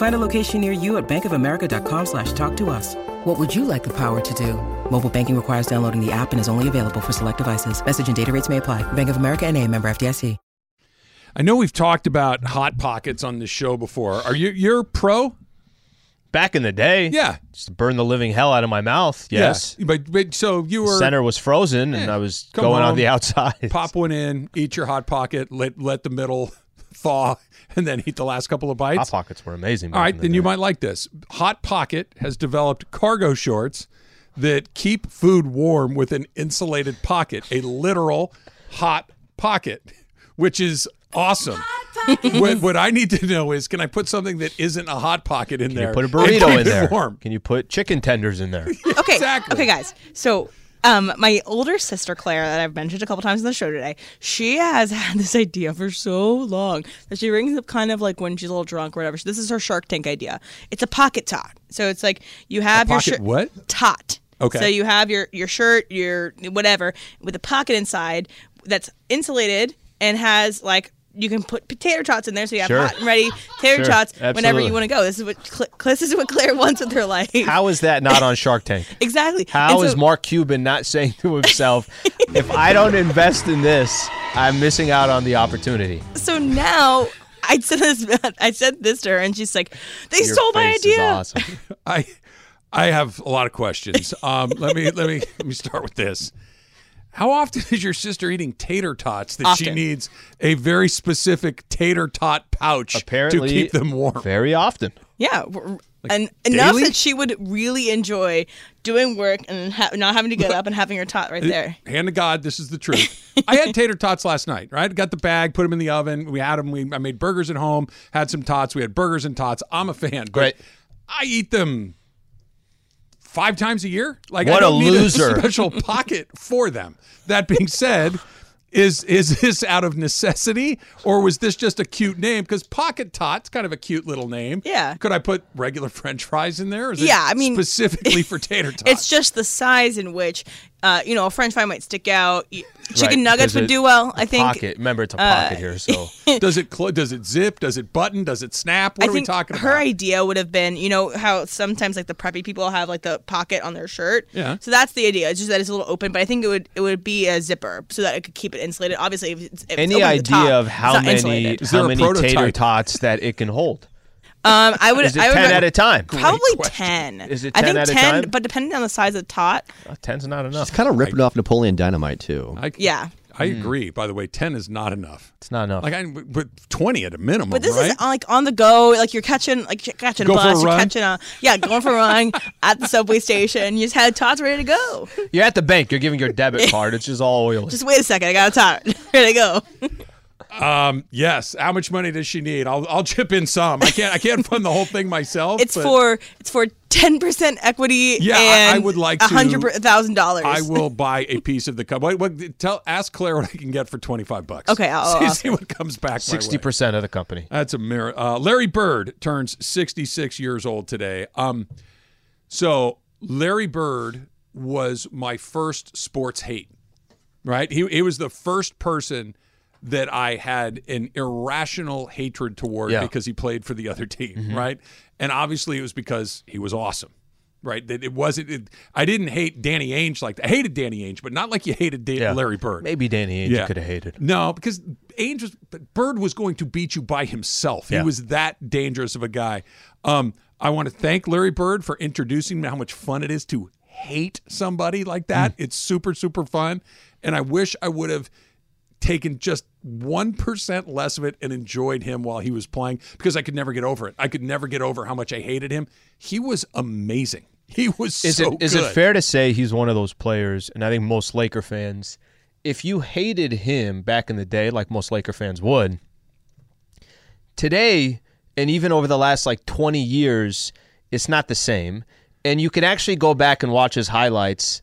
Find a location near you at bankofamerica.com slash talk to us. What would you like the power to do? Mobile banking requires downloading the app and is only available for select devices. Message and data rates may apply. Bank of America and a member FDIC. I know we've talked about hot pockets on this show before. Are you you're pro? Back in the day, Yeah. just burn the living hell out of my mouth. Yes. Yeah. But but so you The were center was frozen, and I was Come going on the *laughs* outside. pop one in, eat your hot pocket, let let the middle *laughs* thaw, *laughs* and then eat the last couple of bites. Hot pockets were amazing. All right, back the then you might like this. Hot Pocket has developed cargo shorts that keep food warm with an insulated pocket, a literal hot pocket, *laughs* which is awesome. what, what I need to know is can I put something that isn't a hot pocket in Can there? you put a burrito in there? Warm? Can you put chicken tenders in there? Okay. Exactly. Okay, guys. So, um, my older sister Claire, that I've mentioned a couple times in the show today, she has *laughs* had this idea for so long that she brings up kind of like when she's a little drunk or whatever. This is her Shark Tank idea. It's a pocket tot. So it's like you have your shirt. what? Tot. Okay. So you have your your shirt, your whatever, with a pocket inside that's insulated and has like. You can put potato tots in there, so you have Sure. hot and ready potato Sure. tots whenever you want to go. This is what Cl- this is what Claire wants with her life. How is that not on Shark Tank? *laughs* exactly. How And is Mark Cuban not saying to himself, *laughs* if I don't invest in this, I'm missing out on the opportunity? so now I said this *laughs* I said this to her and she's like, They Your stole my face is idea. awesome. I I have a lot of questions. Um, let me let me let me start with this. How often is your sister eating tater tots that she needs a very specific tater tot pouch Apparently, to keep them warm? Very often. Yeah. w- and enough that she would really enjoy doing work and ha- not having to get up and having her tot right *laughs* uh, there. Hand to God, this is the truth. I had tater tots last night, right? Got the bag, put them in the oven. We had them. We, I made burgers at home, had some tots. We had burgers and tots. I'm a fan. but Great. I eat them five times a year. Like What I a don't need loser. a *laughs* special pocket for them. That being said, Is is this out of necessity or was this just a cute name? Because Pocket Tot's kind of a cute little name. Yeah. Could I put regular *laughs* French fries in there? Or is it Yeah, I mean- specifically for *laughs* tater tots. It's just the size in which, uh, you know, a French fry might stick out. Chicken Right, nuggets would it- do well. I think. Pocket. Remember, it's a pocket here, so does it *laughs* clo- does it zip? Does it button? Does it snap? What I are we talking her about? Her idea would have been, you know, how sometimes like the preppy people have like the pocket on their shirt. Yeah. So that's the idea. It's just that it's a little open, but I think it would it would be a zipper so that it could keep it insulated. Obviously, if it's, if it's any open at the idea top, of how many insulated. How many tater tots that it can hold? Um, I would. Is it I would ten rec- at a time? Probably question. ten. Is it I 10 think at a ten, time? but depending on the size of the tot, Uh, Ten's not enough. It's kind of ripping off Napoleon Dynamite too. I, yeah. I agree. By the way, ten is not enough. It's not enough. Like I, but twenty at a minimum, But this right? is on, like on the go, like you're catching, like you're catching Go a for a bus, you're catching a yeah, going for a run *laughs* at the subway station. You just had tots ready to go. You're at the bank. You're giving your debit *laughs* card. It's just all oily. Just wait a second, I got a tot *laughs* ready to go. Um, yes. How much money does she need? I'll I'll chip in some. I can't I can't fund the whole thing myself. It's but for it's for ten percent equity. Yeah, I- and I would like hundred thousand dollars. I will buy a piece of the company. What, what, tell ask Claire what I can get for twenty five bucks. Okay, I'll- see, I'll- see what comes back. Sixty percent of the company. That's a mirror. Uh, Larry Bird turns 66 years old today. Um, so Larry Bird was my first sports hate. Right? He he was the first person that I had an irrational hatred toward Yeah. because he played for the other team. Right? And obviously it was because he was awesome. Right? That it wasn't. It, I didn't hate Danny Ainge like that. I hated Danny Ainge, but not like you hated Da- Yeah. Larry Bird. Maybe Danny Ainge could have hated. No, because Ainge was Bird was going to beat you by himself. Yeah. He was that dangerous of a guy. Um, I want to thank Larry Bird for introducing me how much fun it is to hate somebody like that. It's super super fun, and I wish I would have taken just 1% less of it and enjoyed him while he was playing because I could never get over it. I could never get over how much I hated him. He was amazing. He was Is so it is it fair to say he's one of those players, and I think most Laker fans, if you hated him back in the day, like most Laker fans would, today and even over the last like 20 years, it's not the same. And you can actually go back and watch his highlights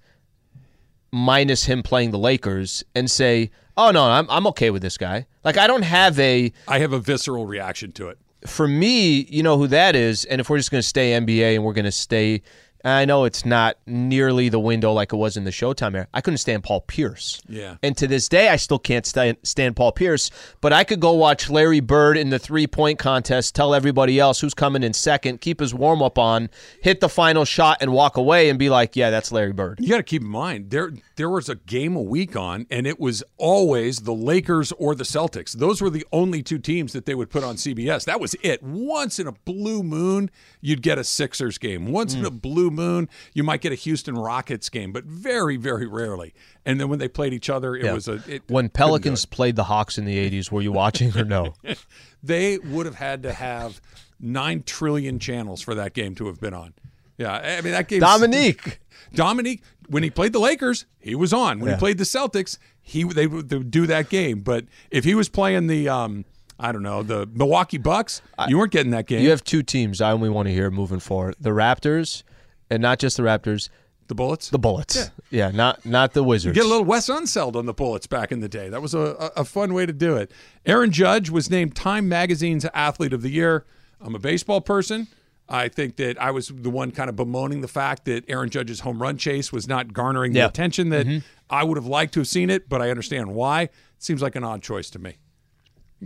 minus him playing the Lakers and say, "Oh no, I'm I'm okay with this guy." Like I don't have a I have a visceral reaction to it. for me, you know who that is, and if we're just going to stay NBA and we're going to stay, I know it's not nearly the window like it was in the Showtime era. I couldn't stand Paul Pierce. Yeah. And to this day, I still can't stand, stand Paul Pierce, but I could go watch Larry Bird in the three point contest, tell everybody else who's coming in second, keep his warm up on, hit the final shot, and walk away and be like, yeah, that's Larry Bird. You got to keep in mind there there was a game a week on, and it was always the Lakers or the Celtics. Those were the only two teams that they would put on CBS. That was it. Once in a blue moon, you'd get a Sixers game. Once in a blue moon, you might get a Houston Rockets game, but very very rarely. And then when they played each other, it Yeah. was a it, When Pelicans played the Hawks in the 80s, were you watching or no? *laughs* they would have had to have nine trillion channels for that game to have been on. Yeah, I mean that game. Dominique. *laughs* Dominique, when he played the Lakers, he was on. When Yeah. he played the Celtics, he they would, they would do that game. But if he was playing the, um, I don't know, the Milwaukee Bucks, you weren't getting that game. You have two teams I only want to hear moving forward: the Raptors, and not just the Raptors, the Bullets. the Bullets. Yeah, not not the Wizards. Get a little Wes Unseld on the Bullets back in the day. That was a, a, fun way to do it. Aaron Judge was named Time Magazine's Athlete of the Year. I'm a baseball person. I think that I was the one kind of bemoaning the fact that Aaron Judge's home run chase was not garnering the Yeah. attention that I would have liked to have seen it, but I understand why. It seems like an odd choice to me.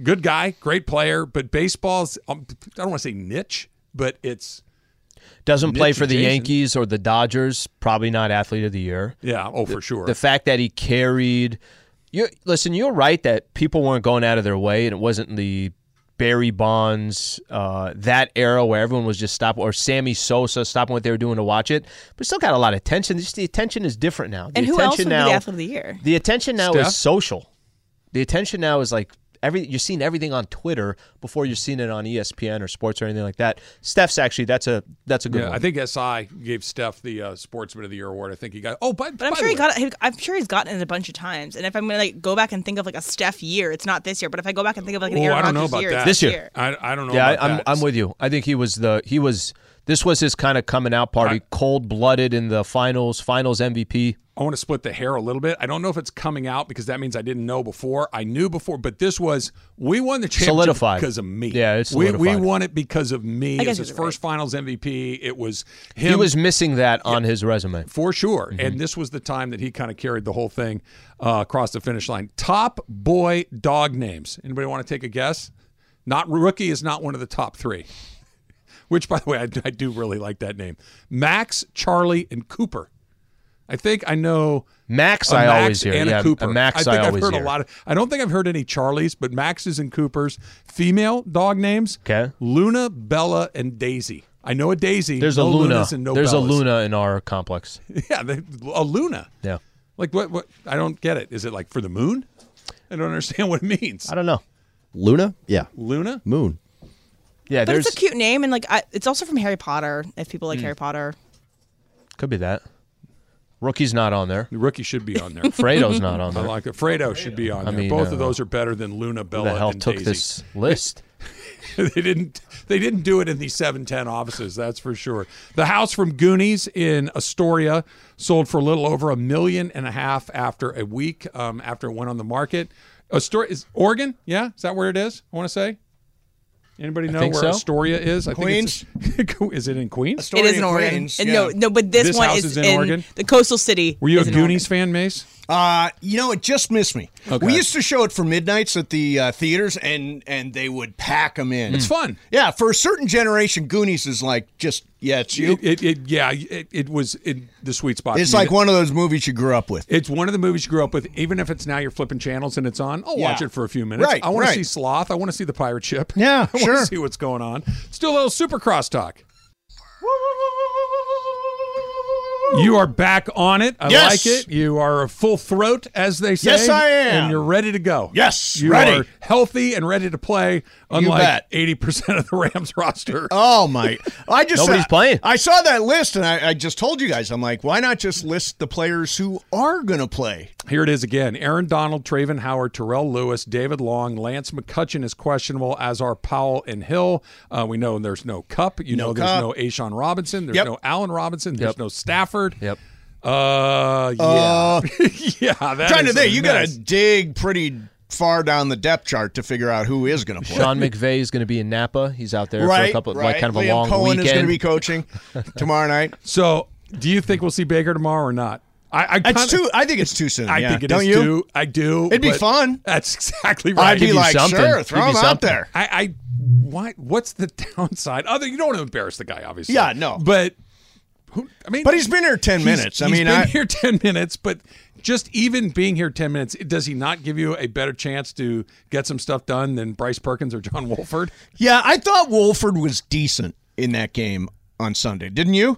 Good guy, great player, but baseball's, um, I don't want to say niche, but it's, Doesn't play for the adjacent. Yankees or the Dodgers. Probably not athlete of the year. yeah, oh, for sure. The fact that he carried. You listen. You're right that people weren't going out of their way, and it wasn't the Barry Bonds uh, that era where everyone was just stopping, or Sammy Sosa stopping what they were doing to watch it. But still got a lot of attention. Just the attention is different now. The And who else attention would now, be the athlete of the year? The attention now Steph? is social. The attention now is like every you're seeing everything on Twitter before you're seeing it on ESPN or sports or anything like that. Steph's actually that's a that's a good yeah, one. I think SI gave Steph the uh, Sportsman of the Year award. I think he got. Oh, but, But I'm by sure the he way- got it. I'm sure he's gotten it a bunch of times. And if I'm gonna like go back and think of like a Steph year, it's not this year. But if I go back and think of like an Oh, Aaron I don't know about year, that. This this year. I, I don't know. yeah, about I, I'm that. I'm with you. I think he was the he was this was his kind of coming out party, cold blooded in the finals, finals MVP. I want to split the hair a little bit. I don't know if it's coming out because that means I didn't know before. I knew before, but this was we won the championship Solidified. because of me. Yeah, it's we, we won it because of me. I It guess was his you're right. first Finals MVP. It was him He was missing that on his resume. for sure. Mm-hmm. And this was the time that he kind of carried the whole thing uh, across the finish line. Top boy dog names. Anybody want to take a guess? Not rookie is not one of the top three. *laughs* Which, by the way, I, I do really like that name. Max, Charlie, and Cooper. I think I know uh, Max, a I Max always hear. and yeah, a Cooper. a Max, I think I have always heard hear. a lot of. I don't think I've heard any Charlies, but Maxes and Coopers. Female dog names. Okay. Luna, Bella, and Daisy. I know a Daisy. There's no a Luna. Lunas and no There's a Luna in our complex. *laughs* Yeah, they, a Luna. Yeah. Like what? What? I don't get it. Is it like for the moon? I don't understand *laughs* what it means. I don't know. Luna? Yeah. Luna. Moon. Yeah, But there's it's a cute name, and like I, it's also from Harry Potter. If people like hmm. Harry Potter, could be that. Rookie's not on there. The rookie should be on there. *laughs* Fredo's not on I there. like it. Fredo should be on I there. mean, Both uh, of those are better than Luna, Who Bella, the hell and took Daisy. this *laughs* list? they didn't. They didn't do it in the seven ten offices. That's for sure. The house from Goonies in Astoria sold for a little over a million and a half after a week um, after it went on the market. Astoria is Oregon. Yeah, is that where it is? I want to say. Anybody know where so. Astoria is? I think it's *laughs* is it in Queens? Astoria it is in Oregon. Queens, yeah. no, no, but this, This one house is, is in Oregon? the coastal city. Were you a in Goonies Oregon. fan, Mace? Uh, you know, it just missed me. Okay. We used to show it for midnights at the uh, theaters, and and they would pack them in. It's fun. Yeah, for a certain generation, Goonies is like just yeah, it's you. It, it, it yeah, it, it was in the sweet spot. It's like one of those movies you grew up with. It's one of the movies you grew up with. Even if it's now you're flipping channels and it's on, I'll watch Yeah. it for a few minutes. Right, I want right. to see Sloth. I want to see the pirate ship. Yeah, *laughs* I want sure. to see what's going on. Let's do a little Supercross talk. You are back on it. I Yes. like it. You are a full throat, as they say. Yes, I am. And you're ready to go. Yes, you ready. are healthy and ready to play. Unlike eighty percent of the Rams *laughs* roster. Oh my! I just Nobody's uh, playing. I saw that list, and I, I just told you guys. I'm like, why not just list the players who are going to play? Here it is again. Aaron Donald, Travin Howard, Terrell Lewis, David Long, Lance McCutcheon is questionable, as are Powell and Hill. Uh, we know there's no Kupp. You No know there's Kupp. no A'Shawn Robinson. There's Yep. no Allen Robinson. There's Yep. no Stafford. Yep. Uh, yeah. Uh, *laughs* yeah. That trying to think, you got to dig pretty far down the depth chart to figure out who is going to play. Sean McVay is going to be in Napa. He's out there right, for a couple, right. like kind of a Liam long Coen weekend. is going to be coaching tomorrow night. *laughs* So, do you think we'll see Baker tomorrow or not? I, I It's kinda- too. I think it's too soon. I yeah. think it Don't is you? too. I do. It'd be fun. That's *laughs* exactly right. I'd be like, something. sure, throw Give you him out there. I, I why what's the downside? Other you don't want to embarrass the guy, obviously. Yeah, no. But who I mean But he's been here 10 he's- minutes. I he's mean, been I- here *laughs* ten minutes, but just even being here ten minutes, does he not give you a better chance to get some stuff done than Bryce Perkins or John Wolford? Yeah, I thought Wolford was decent in that game on Sunday. Didn't you?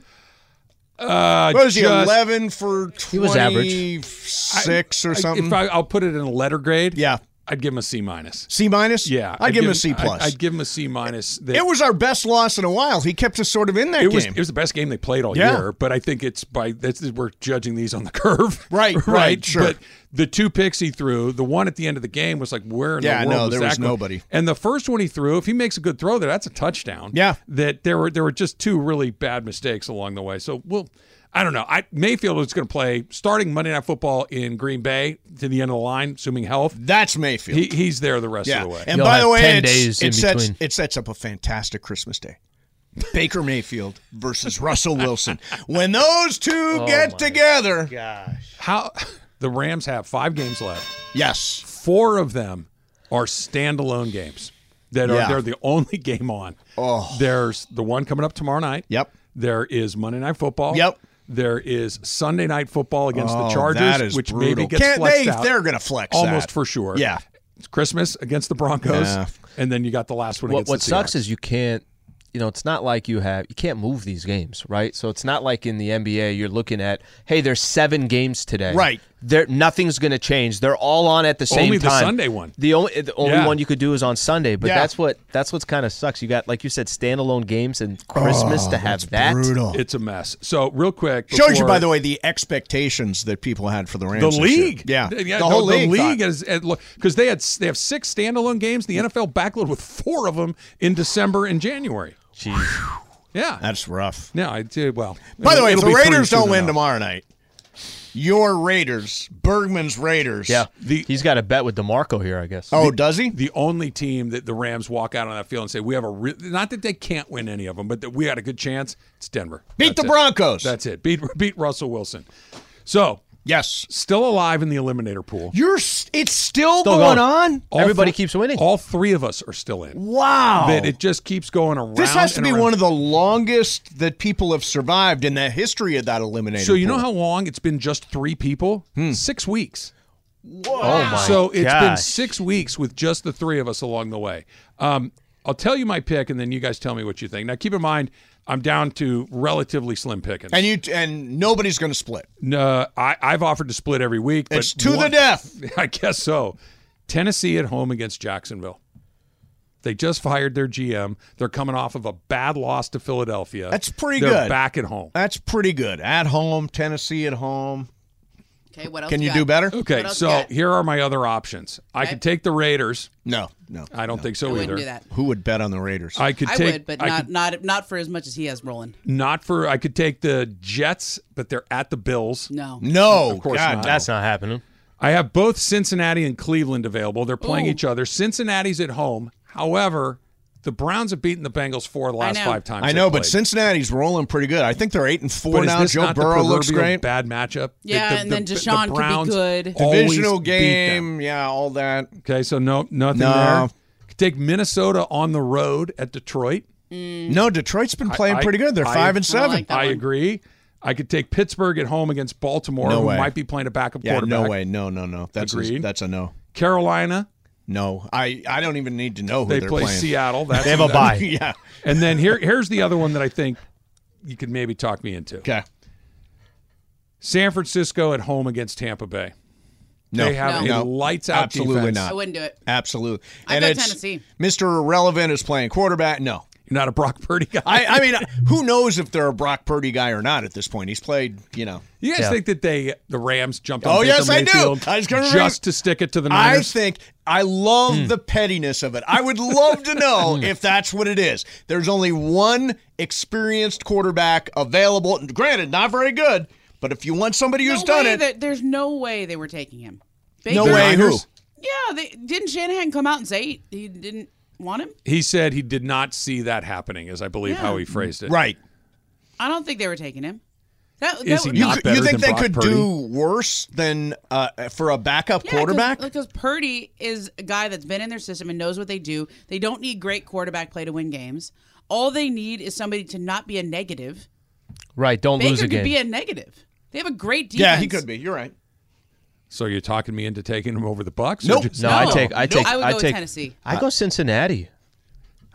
Uh What was he? Eleven for He was average. six or I- something. If I, I'll put it in a letter grade, yeah, I'd give him a C minus. C minus. Yeah, I'd, give him a C I'd- plus. I'd, give him a C minus. It was our best loss in a while. He kept us sort of in that it was game. it was the best game they played all Yeah. year, but I think it's by that's we're judging these on the *laughs* curve, Right, *laughs* right, sure. But the two picks he threw, the one at the end of the game was like, where in Yeah, the world no, was there was going? nobody. And the first one he threw, if he makes a good throw there, that's a touchdown. Yeah. that there were there were just two really bad mistakes along the way. So we'll. I don't know. I Mayfield is going to play starting Monday Night Football in Green Bay to the end of the line, assuming health. That's Mayfield. He, he's there the rest yeah, of the way. and You'll by the way, 10 it's- days in it sets between. it sets up a fantastic Christmas day. Baker Mayfield versus Russell Wilson. When those two Oh get together, gosh. How *laughs* the Rams have five games left. yes, four of them are standalone games that are Yeah. they're the only *laughs* game on. Oh. There's the one coming up tomorrow night. Yep. There is Monday Night Football. Yep. There is Sunday Night Football against Oh, the Chargers, that is which brutal. maybe gets Can't flexed they? out. They're going to flex almost that. for sure. Yeah. It's Christmas against the Broncos, Yeah. and then you got the last one. what against what the sucks is you can't you know it's not like you have you can't move these games right so it's not like in the nba you're looking at hey there's seven games today Right. There nothing's going to change they're all on at the same Only the time Sunday one. the only the only Yeah. one you could do is on sunday but Yeah. that's what that's what's kind of sucks you got like you said standalone games and christmas to oh, have that brutal. it's a mess. So real quick, Shows you, by the way, the expectations that people had for the Rams. the this year. league. Yeah, the, the whole the league. league is because they had they have six standalone games. The NFL backloaded with four of them in December and January. Jeez. Yeah, That's rough. no, I did well. By the way, if the Raiders don't win enough. tomorrow night, Your Raiders, Bergman's Raiders. Yeah, The- he's got a bet with Demarco here, I guess. Oh, does he? the only team that the Rams walk out on that field and say we have a re- not that they can't win any of them, but that we had a good chance. It's Denver. Beat That's the it. Broncos. That's it. Beat beat Russell Wilson. So yes. still alive in the eliminator pool. You're. s- It's still, Still going, going. on. All Everybody thr- keeps winning. All three of us are still in. Wow. That it just keeps going around. this has to and be around. one of the longest that people have survived in the history of that eliminator. So you know how long it's been just three people? Six weeks. Oh my so it's been gosh. six weeks with just the three of us along the way. Um, I'll tell you my pick, and then you guys tell me what you think. Now, keep in mind, I'm down to relatively slim pickings. And you and nobody's going to split. No, I, I've offered to split every week. But It's to the death. *laughs* I guess so. Tennessee at home against Jacksonville. They just fired their GM. They're coming off of a bad loss to Philadelphia. That's pretty They're good. Back at home. That's pretty good. At home, Tennessee at home. Okay, what else? Can you got? do better? Okay, so here are my other options. I Okay. could take the Raiders. No, no. I don't think so I either. wouldn't do that. Who would bet on the Raiders? I could I take. would, but I not could- not not for as much as he has rolling. not for. I could take the Jets, but they're at the Bills. No. no, Of course God, not. That's not happening. I have both Cincinnati and Cleveland available. They're playing Ooh. each other. Cincinnati's at home. However, the Browns have beaten the Bengals four of the last five times. I know, but. Cincinnati's rolling pretty good. I think they're eight and four But is now. this Joe not the Burrow looks great. Bad matchup. Yeah, and then Deshaun could be Browns good. Divisional beat game, yeah, all that. Okay, so no, nothing No. there. Take Minnesota on the road at Detroit. Mm. No, Detroit's been playing I- pretty good. They're I- five and I seven. like I agree. I could take Pittsburgh at home against Baltimore, No who way. might be playing a backup yeah, quarterback. no way, no, no, no. That's a, Agreed. that's a no. Carolina, No, I, I don't even need to know who they are. they're play playing. Seattle. That's *laughs* They have a that's- bye. *laughs* yeah. *laughs* And then here, here's the other one that I think you could maybe talk me into. Okay. San Francisco at home against Tampa Bay. No, They have No. a lights out Absolutely defense. not. I wouldn't do it. Absolutely. I and go it's Tennessee. Mr. Irrelevant is playing quarterback. No. You're not a Brock Purdy guy. I, I mean, who knows if they're a Brock Purdy guy or not at this point? He's played, you know. you guys Yeah. think that they the Rams jumped on Oh, yes, I do. I was gonna just bring- to stick it to the I Niners? think I love hmm. the pettiness of it. I would love to know *laughs* hmm. if that's what it is. There's only one experienced quarterback available. Granted, not very good, but if you want somebody who's no done it, that- there's no way they were taking him. no Baker- way. Who? Yeah, they, didn't Shanahan come out and say he, he didn't want him? he said he did not see that happening, as I believe Yeah. how he phrased it. Right. I don't think they were taking him. That, that Is he would- You, Not could- better you think than they Brock could Purdy? do worse than uh, for a backup Yeah, quarterback? Because Purdy is a guy that's been in their system and knows what they do. They don't need great quarterback play to win games. All they need is somebody to not be a negative. Right, don't Baker lose a could game. be a negative. They have a great defense. yeah, he could be. You're right. So you're talking me into taking him over the Bucks? Nope. no, I take, I take, I would go with take Tennessee. I go Cincinnati.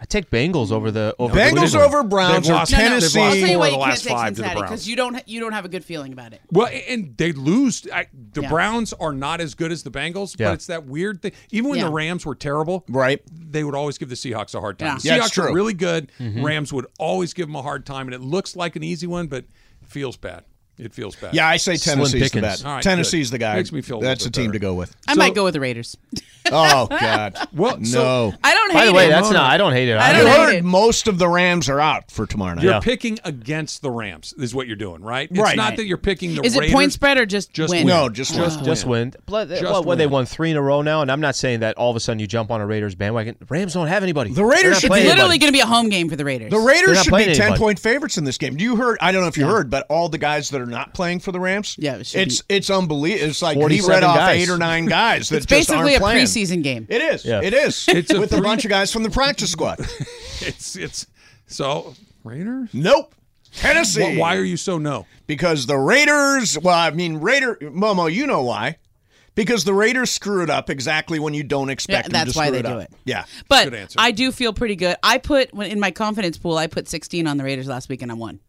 I take Bengals over the over Bengals Cleveland. over Browns They've or lost- No, no, Tennessee. I'll tell you why you the can't last take five to the Cincinnati Browns. because you don't you don't have a good feeling about it. Well, and they lose. I, the Yeah. Browns are not as good as the Bengals, Yeah. but it's that weird thing. Even when Yeah. the Rams were terrible, Right. they would always give the Seahawks a hard time. Yeah. The Yeah, Seahawks it's are really good. Mm-hmm. Rams would always give them a hard time, and it looks like an easy one, but feels bad. It feels bad. Yeah, I say Slim Tennessee's the bet. All right, Tennessee's good. the guy. Makes me feel That's the bit team to go with. I might go with the Raiders. *laughs* Oh God. Well, so no. I don't hate By the way, it. that's not. I don't hate it. I don't hate heard it. most of the Rams are out for tomorrow night. you're Yeah. picking against the Rams, is what you're doing, right? It's Right. not that you're picking the Raiders. Is it point spread or just, Just win? win. No, just Just just win. But, Just what, what, they win. won three in a row now, and I'm not saying that all of a sudden you jump on a Raiders bandwagon. Rams don't have anybody. The Raiders They're should Literally going to be a home game for the Raiders. The Raiders should be ten point favorites in this game. Do you heard? I don't know if you heard, but all the guys that are not playing for the Rams, Yeah, it should it's it's unbelievable. It's like he read off guys. eight or nine *laughs* guys that it's just basically aren't a playing. preseason game. It is. Yeah. It is. *laughs* It's with a three- bunch of guys from the practice squad. *laughs* It's it's so Raiders. nope. Tennessee. Wh- Why are you so no? Because the Raiders. Well, I mean, Raider Momo. You know why? Because the Raiders screw it up exactly when you don't expect Yeah, them that's to why screw they it do up. it. Yeah. But Good answer. I do feel pretty good. I put when in my confidence pool, I put 16 on the Raiders last week and I won.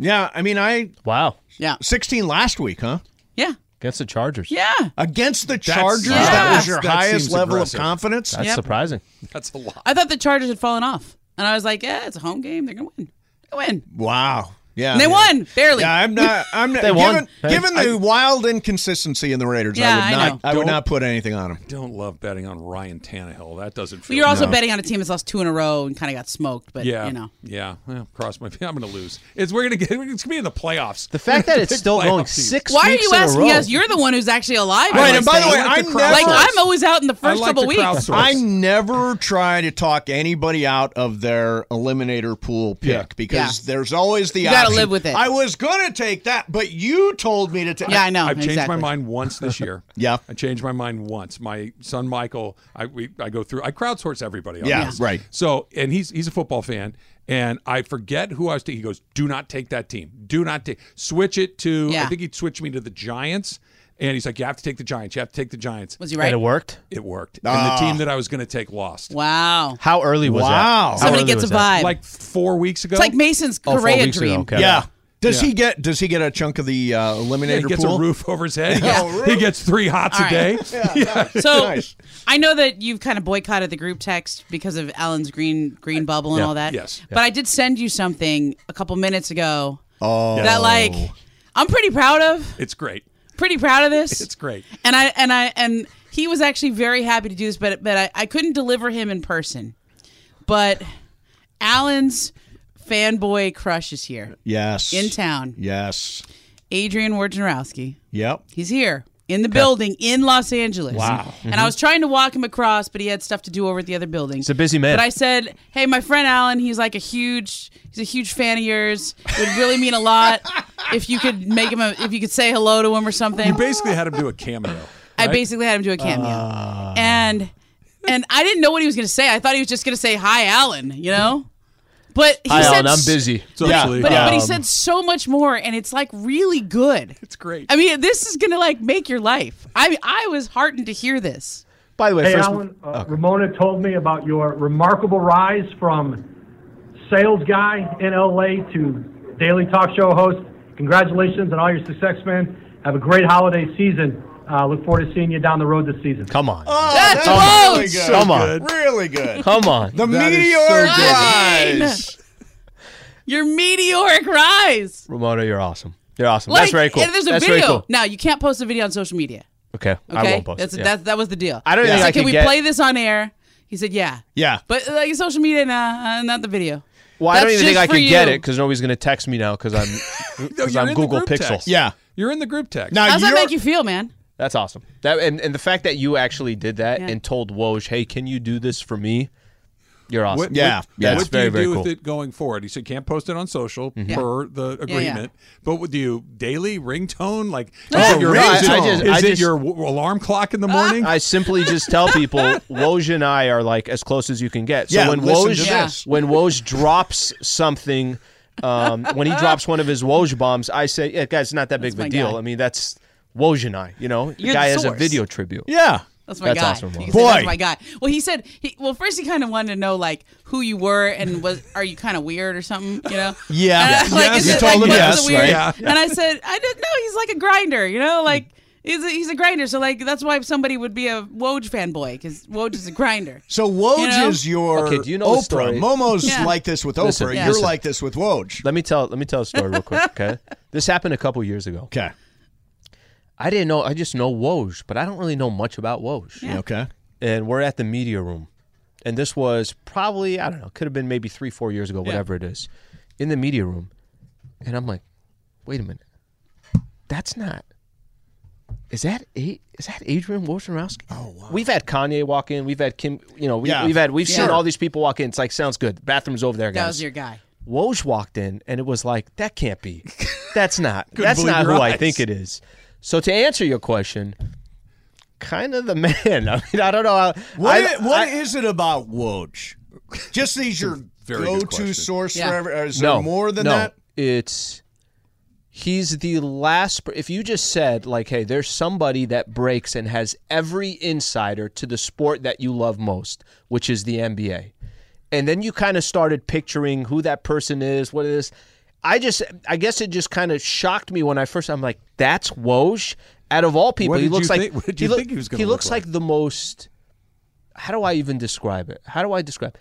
Yeah. I mean, I Wow, Yeah, 16 last week, huh? Yeah. against the Chargers. Yeah. Against the That's- Chargers, Yeah. that was your That highest level aggressive. of confidence. That's Yep. surprising. That's a lot. I thought the Chargers had fallen off. And I was like, yeah, it's a home game. They're going to win. They win. Wow. Yeah, And they yeah. won barely. Yeah, I'm not. I'm not. *laughs* They given, Hey, given the wild inconsistency in the Raiders, Yeah, I would not. know. I, would Don't- put anything on them. Don't love betting on Ryan Tannehill. That doesn't feel. You're also good. betting on a team that's lost two in a row and kind of got smoked. But Yeah, you know, yeah. Well, cross my. *laughs* I'm going to lose. It's we're going to get. It's going to be in the playoffs. The fact that *laughs* it's still going playoff teams. six why are you in asking row. us? You're the one who's actually alive. Right, and by the way, I never, like I'm always out in the first couple weeks. I never try to talk anybody out of their eliminator pool pick because there's always the You gotta live with it. I was gonna take that, but you told me to take. Yeah, I know. I've changed exactly. my mind once this year. *laughs* Yeah. I changed my mind once. My son Michael, I we, I go through. I crowdsource everybody. On Yeah, this. right. So, and he's he's a football fan, and I forget who I was. taking. He goes, "Do not take that team. Do not take. Switch it to. I Yeah. think he switched me to the Giants." And he's like, "You have to take the Giants. You have to take the Giants." Was he And right? it worked. It worked. Ah. And the team that I was going to take lost. Wow. How early was Wow. that? How Somebody gets a was that? vibe. Like four weeks ago. it's like Mason's Oh, four Correa weeks dream. okay. Yeah. Does Yeah. he get? Does he get a chunk of the uh, eliminator Yeah, he gets pool? a roof over his head. *laughs* Yeah. *laughs* He gets three hots All a day. *laughs* right. So Nice. I know that you've kind of boycotted the group text because of Alan's green green bubble and Yeah. all that. Yes. But I did send you something a couple minutes ago Oh, that like I'm pretty proud of. It's great. Pretty proud of this. It's great. and I and I and he was actually very happy to do this, but but I, I couldn't deliver him in person. But Alan's fanboy crush is here yes. in town. Yes. Adrian Wojnarowski. Yep. He's here in the building in Los Angeles. Wow. And I was trying to walk him across, but he had stuff to do over at the other building. He's a busy man. But I said, "Hey, my friend Alan, he's like a huge, he's a huge fan of yours. It would really mean a lot *laughs* if you could make him a, if you could say hello to him or something." You basically had him do a cameo. I right? basically had him do a cameo, Ah. and and I didn't know what he was going to say. I thought he was just going to say, "Hi, Alan," you know. But he Hi, said, Alan. I'm s- busy. So actually, But, but he Um, said so much more, and it's like really good. it's great. I mean, this is gonna like make your life. I I was heartened to hear this. By the way, Hey, first, Alan, uh, Ramona told me about your remarkable rise from sales guy in LA to daily talk show host. Congratulations on all your success, man. Have a great holiday season. Uh, look forward to seeing you down the road this season. come on, Oh, That's really close. good. Come on. Really good. come on. The That is meteor so rise. Your meteoric rise. Ramona, you're awesome. You're awesome. Like, That's very cool. And there's a That's video. cool. Now you can't post a video on social media. Okay, Okay, I won't post That's it. yeah. that. That was the deal. I don't He think said, I Can could we get- play this on air? He said, "Yeah." Yeah. But like social media, nah, uh, not the video. Well, I don't even think I can could get it because nobody's going to text me now because I'm *laughs* No, because you're I'm Google group Pixel. text. Yeah. You're in the group text. Now How's that make you feel, man? That's awesome. That and, and the fact that you actually did that Yeah. and told Woj, "Hey, can you do this for me?" You're awesome. What, Yeah, what, yeah. What do very, you do cool. with it going forward? He said can't post it on social per the yeah. agreement. But what do you daily ringtone? Like is Oh, it your, no, I- is it, I just- is I it just- your w- alarm clock in the morning? I simply just tell *laughs* people Woj and I are like as close as you can get. So Yeah, when Woj to when Woj drops something, um, when he drops one of his Woj bombs, I say, "Yeah, guys, it's not that big That's of a deal." guy. I mean, that's Woj and You know, the You're guy the has a source. video tribute. Yeah. That's my That's guy. awesome, You can say, Boy. that's my guy. Well, he said. He, well, first he kind of wanted to know like who you were and was are you kind of weird or something? You know? *laughs* Yeah. And I- like, Yes, is you it, told like, him what's yes, the weird? right? Yeah. And I said, I didn't know. He's like a grinder. You know, like. He's a, he's a grinder, so like that's why somebody would be a Woj fanboy because Woj is a grinder. So Woj You know? is your Okay, do you know the Oprah. story? Momo's Yeah. like this with Oprah. Listen, You're listen. like this with Woj. Let me tell let me tell a story real quick. *laughs* Okay, this happened a couple years ago. Okay. I didn't know. I just know Woj, but I don't really know much about Woj. Okay. and we're at the media room. And this was probably, I don't know, could have been maybe three, four years ago, whatever it is, in the media room. And I'm like, wait a minute. That's not. Is that A- is that Adrian Wojnarowski? Oh wow! We've had Kanye walk in. We've had Kim. You know, we, Yeah. we've had we've seen all these people walk in. It's like sounds good. Bathroom's over there, guys. That was your guy. Woj walked in, and it was like that can't be. *laughs* That's not. That's not who your I think it is. So to answer your question, kind of the *laughs* man. I mean, I don't know. How, What I, i- what I- is it about Woj? Just he's your very go-to question. source Yeah. for every. Is no there more than no, that? It's he's the last. If you just said like, "Hey, there's somebody that breaks and has every insider to the sport that you love most, which is the NBA," and then you kind of started picturing who that person is, what it is. I just, I guess it just kind of shocked me when I first. I'm like, "That's Woj." Out of all people, What he did looks you like think- what did he, you look- think he was gonna he look looks like? like the most. How do I even describe it? How do I describe?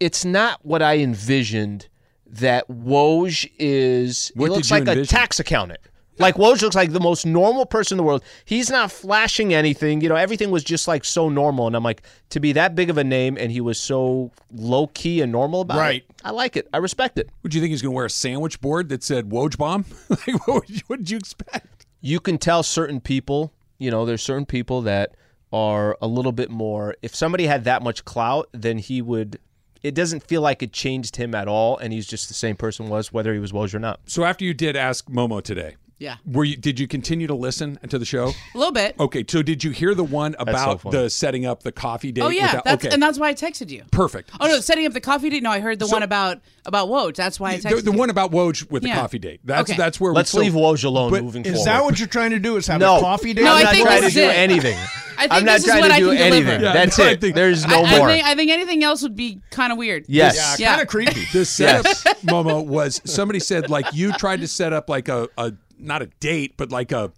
It's not what I envisioned that Woj is What he looks like a tax accountant. Like Woj looks like the most normal person in the world. He's not flashing anything. You know, everything was just like so normal. And I'm like, to be that big of a name and he was so low key and normal about it. Right. it. I like it. I respect it. Would you think he's going to wear a sandwich board that said Woj bomb? *laughs* like, what, would you, what did you expect? you can tell certain people, you know, there's certain people that are a little bit more. If somebody had that much clout, then he would. It doesn't feel like it changed him at all, and he's just the same person was whether he was Woj or not. So after you did ask Momo today, Yeah. were you did you continue to listen to the show? A little bit. Okay, so did you hear the one about funny. the setting up the coffee date? Oh yeah, without- that's okay, and that's why I texted you. perfect. Oh no, setting up the coffee date. No, I heard the So- one about about Woj. That's why I texted the, the you. one about Woj with the Yeah. coffee date. That's Okay. that's where we Let's we, leave Woj alone but moving Is forward. that what you're trying to do? Is have No. a coffee date? No, I'm I not think trying to this do it. anything. *laughs* I think I'm not this is trying what to do anything. Yeah, That's no, I it. think- There's no I more. think I think anything else would be kind of weird. yes. Yeah, Yeah. kind of creepy. the *laughs* setup, Momo, was somebody said like you tried to set up like a, a not a date, but like a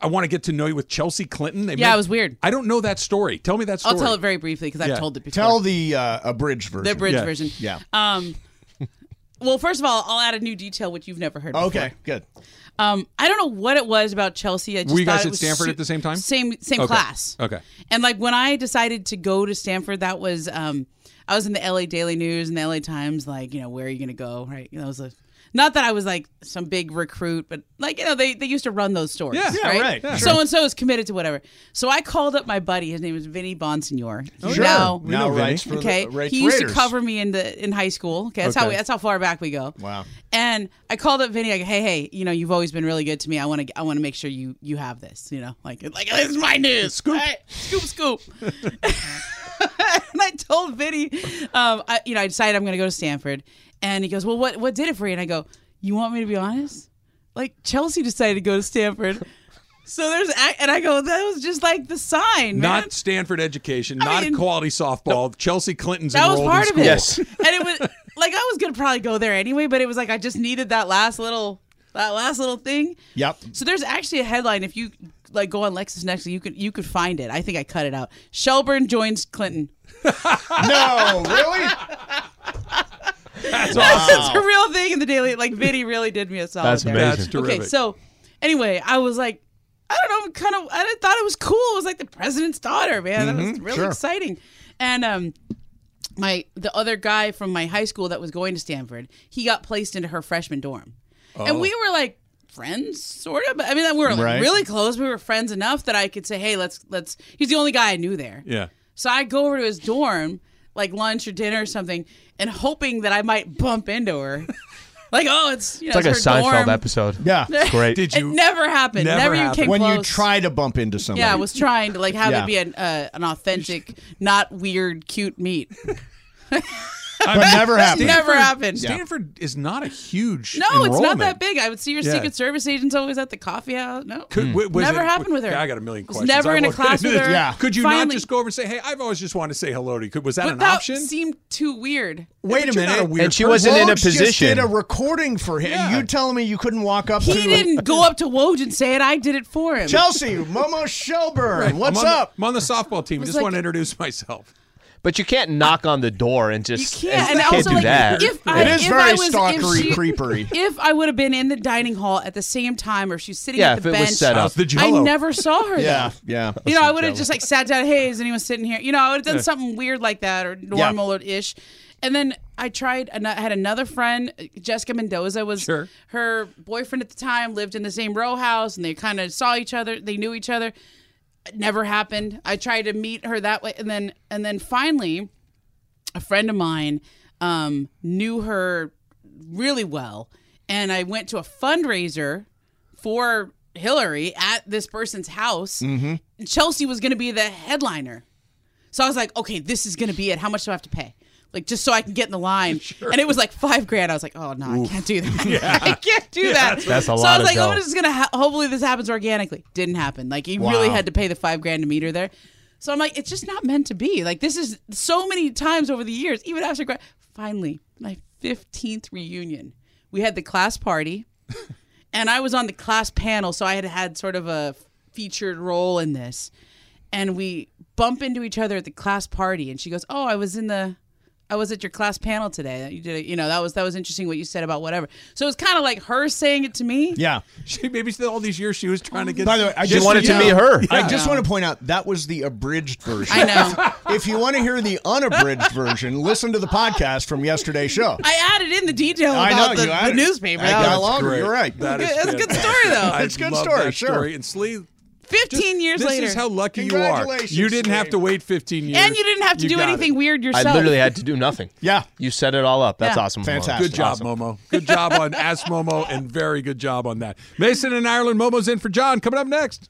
I want to get to know you with Chelsea Clinton. They Yeah, met- it was weird. I don't know that story. Tell me that story. I'll tell it very briefly because Yeah. I've told it before. Tell the uh, abridged version. the bridge Yeah. version. Yeah. Um. Well, first of all, I'll add a new detail which you've never heard. Before. Okay, good. Um, I don't know what it was about Chelsea. I just Were you guys it at Stanford su- at the same time? Same same Okay. class. Okay. And like when I decided to go to Stanford, that was um, I was in the LA Daily News and the LA Times. Like, you know, where are you going to go? Right? You know, it was a not that I was like some big recruit, but like you know, they they used to run those stories. Yeah. Yeah, right. Yeah, So and so is committed to whatever. So I called up my buddy. His name is Vinny Bonsignore. He's Sure. now now know writes Vinny. for Okay, the writes he used Raiders. to cover me in the in high school. Okay, that's how we, that's how far back we go. Wow. And I called up Vinny. I like, hey, hey, you know, you've always been really good to me. I want to I want to make sure you you have this. You know, like like this is my news. Scoop, scoop, scoop. *laughs* and I told Vinny, um, I, you know, I decided I'm going to go to Stanford. And he goes, well, what what did it for you? And I go, you want me to be honest? Like Chelsea decided to go to Stanford. *laughs* So there's, and I go, that was just like the sign, man. Not Stanford education, I not mean- quality softball. Chelsea Clinton's that was part of it. Yes. and it was like I was gonna probably go there anyway, but it was like I just needed that last little that last little thing. Yep. So there's actually a headline if you like go on LexisNexis, you could you could find it. I think I cut it out. Shelburne joins Clinton. *laughs* No, really? *laughs* That's It's a real thing in the daily. Like Vinny really did me a solid. That's there. amazing. That's terrific. Okay, so anyway, I was like, I don't know, kind of, I thought it was cool. It was like the president's daughter, man. That was really sure. exciting. And um, my the other guy from my high school that was going to Stanford, he got placed into her freshman dorm, and we were like friends, sort of. But I mean, we were like Right. really close. We were friends enough that I could say, hey, let's let's. He's the only guy I knew there. Yeah. So I go over to his dorm, like lunch or dinner or something, and hoping that I might bump into her. *laughs* like, oh, it's you know, It's like a it's her Seinfeld dorm. episode. Yeah. *laughs* Great. Did you? It you? never happened. Never Never, even happened. came when you close. try to bump into somebody. Yeah, I was trying to like have Yeah. it be an uh, an authentic, not weird, cute meet. *laughs* *laughs* but never happened. Never happened. Stanford is not a huge. No, it's not enrollment. that big. I would see your Yeah. Secret Service agents always at the coffee house. No, Could, hmm. w- was never it- happened with her. I got a million Was questions. never I in a won't get class into with this. *laughs* her. Yeah. Could you not Finally- just go over and say, "Hey, I've always just wanted to say hello to you"? Could, was that but an that option? seemed too weird. Wait a But you're not minute. a weird And she person. wasn't in a Woj just position. did a recording for him. Yeah. You telling me you couldn't walk up He to didn't *laughs* go up to Woj and say it. I did it for him. Chelsea, Momo Shelburne. What's I'm on the- up? I'm on the softball team. was Just like- want to introduce myself. But you can't knock on the door and You just can't. and And you can't also, do like, that. if I, It is if very I was, if stalkery, she- creepery. If I would have been in the dining hall at the same time, or she's sitting Yeah, at the if it bench, was set up. How's the I never saw her. Yeah, there. yeah. You know, I would have just like sat down. Hey, is anyone sitting here? You know, I would have done something weird like that or normal or ish. And then I tried. I had another friend, Jessica Mendoza, was Sure. her boyfriend at the time. Lived in the same row house, and they kind of saw each other. They knew each other. It never happened. I tried to meet her that way, and then and then finally, a friend of mine um, knew her really well, and I went to a fundraiser for Hillary at this person's house. Mm-hmm. Chelsea was going to be the headliner, so I was like, okay, this is going to be it. How much do I have to pay? Like just so I can get in the line, *laughs* and it was like five grand. I was like, "Oh no, I can't do that. *laughs* *laughs* I can't do that." That's a lot. so I was like. "Oh, this is gonna. Ha- hopefully, this happens organically." Didn't happen. Like you really had to pay the five grand to meet her there. So I'm like, it's just not meant to be. Like this is so many times over the years, even after grad. Finally, my 15th reunion, we had the class party, and I was on the class panel, so I had had sort of a featured role in this. And we bump into each other at the class party, and she goes, "Oh, I was in the." I was at your class panel today. You did, it, you know, that was that was interesting what you said about whatever. So it's kind of like her saying it to me. Yeah. She maybe all these years she was trying to get. By the way, I just just wanted to meet her. I Yeah. just want to point out that was the abridged version. I know. if you want to hear the unabridged version, listen to the podcast from yesterday's show. I added in the detail I about know, the, you the newspaper. I got was- longer. Great. You're right. That is That's a good story, though. It's a good story, sure. story. And Slee, 15 years this later. is how lucky you are. You didn't have to wait 15 years. and you didn't have to You do anything it. weird yourself. I literally had to do nothing. *laughs* Yeah. You set it all up. That's Yeah. awesome. Momo. Fantastic. Good job, Awesome. Momo. *laughs* Good job on Ask Momo, and very good job on that. Mason and Ireland. Momo's in for John. Coming up next.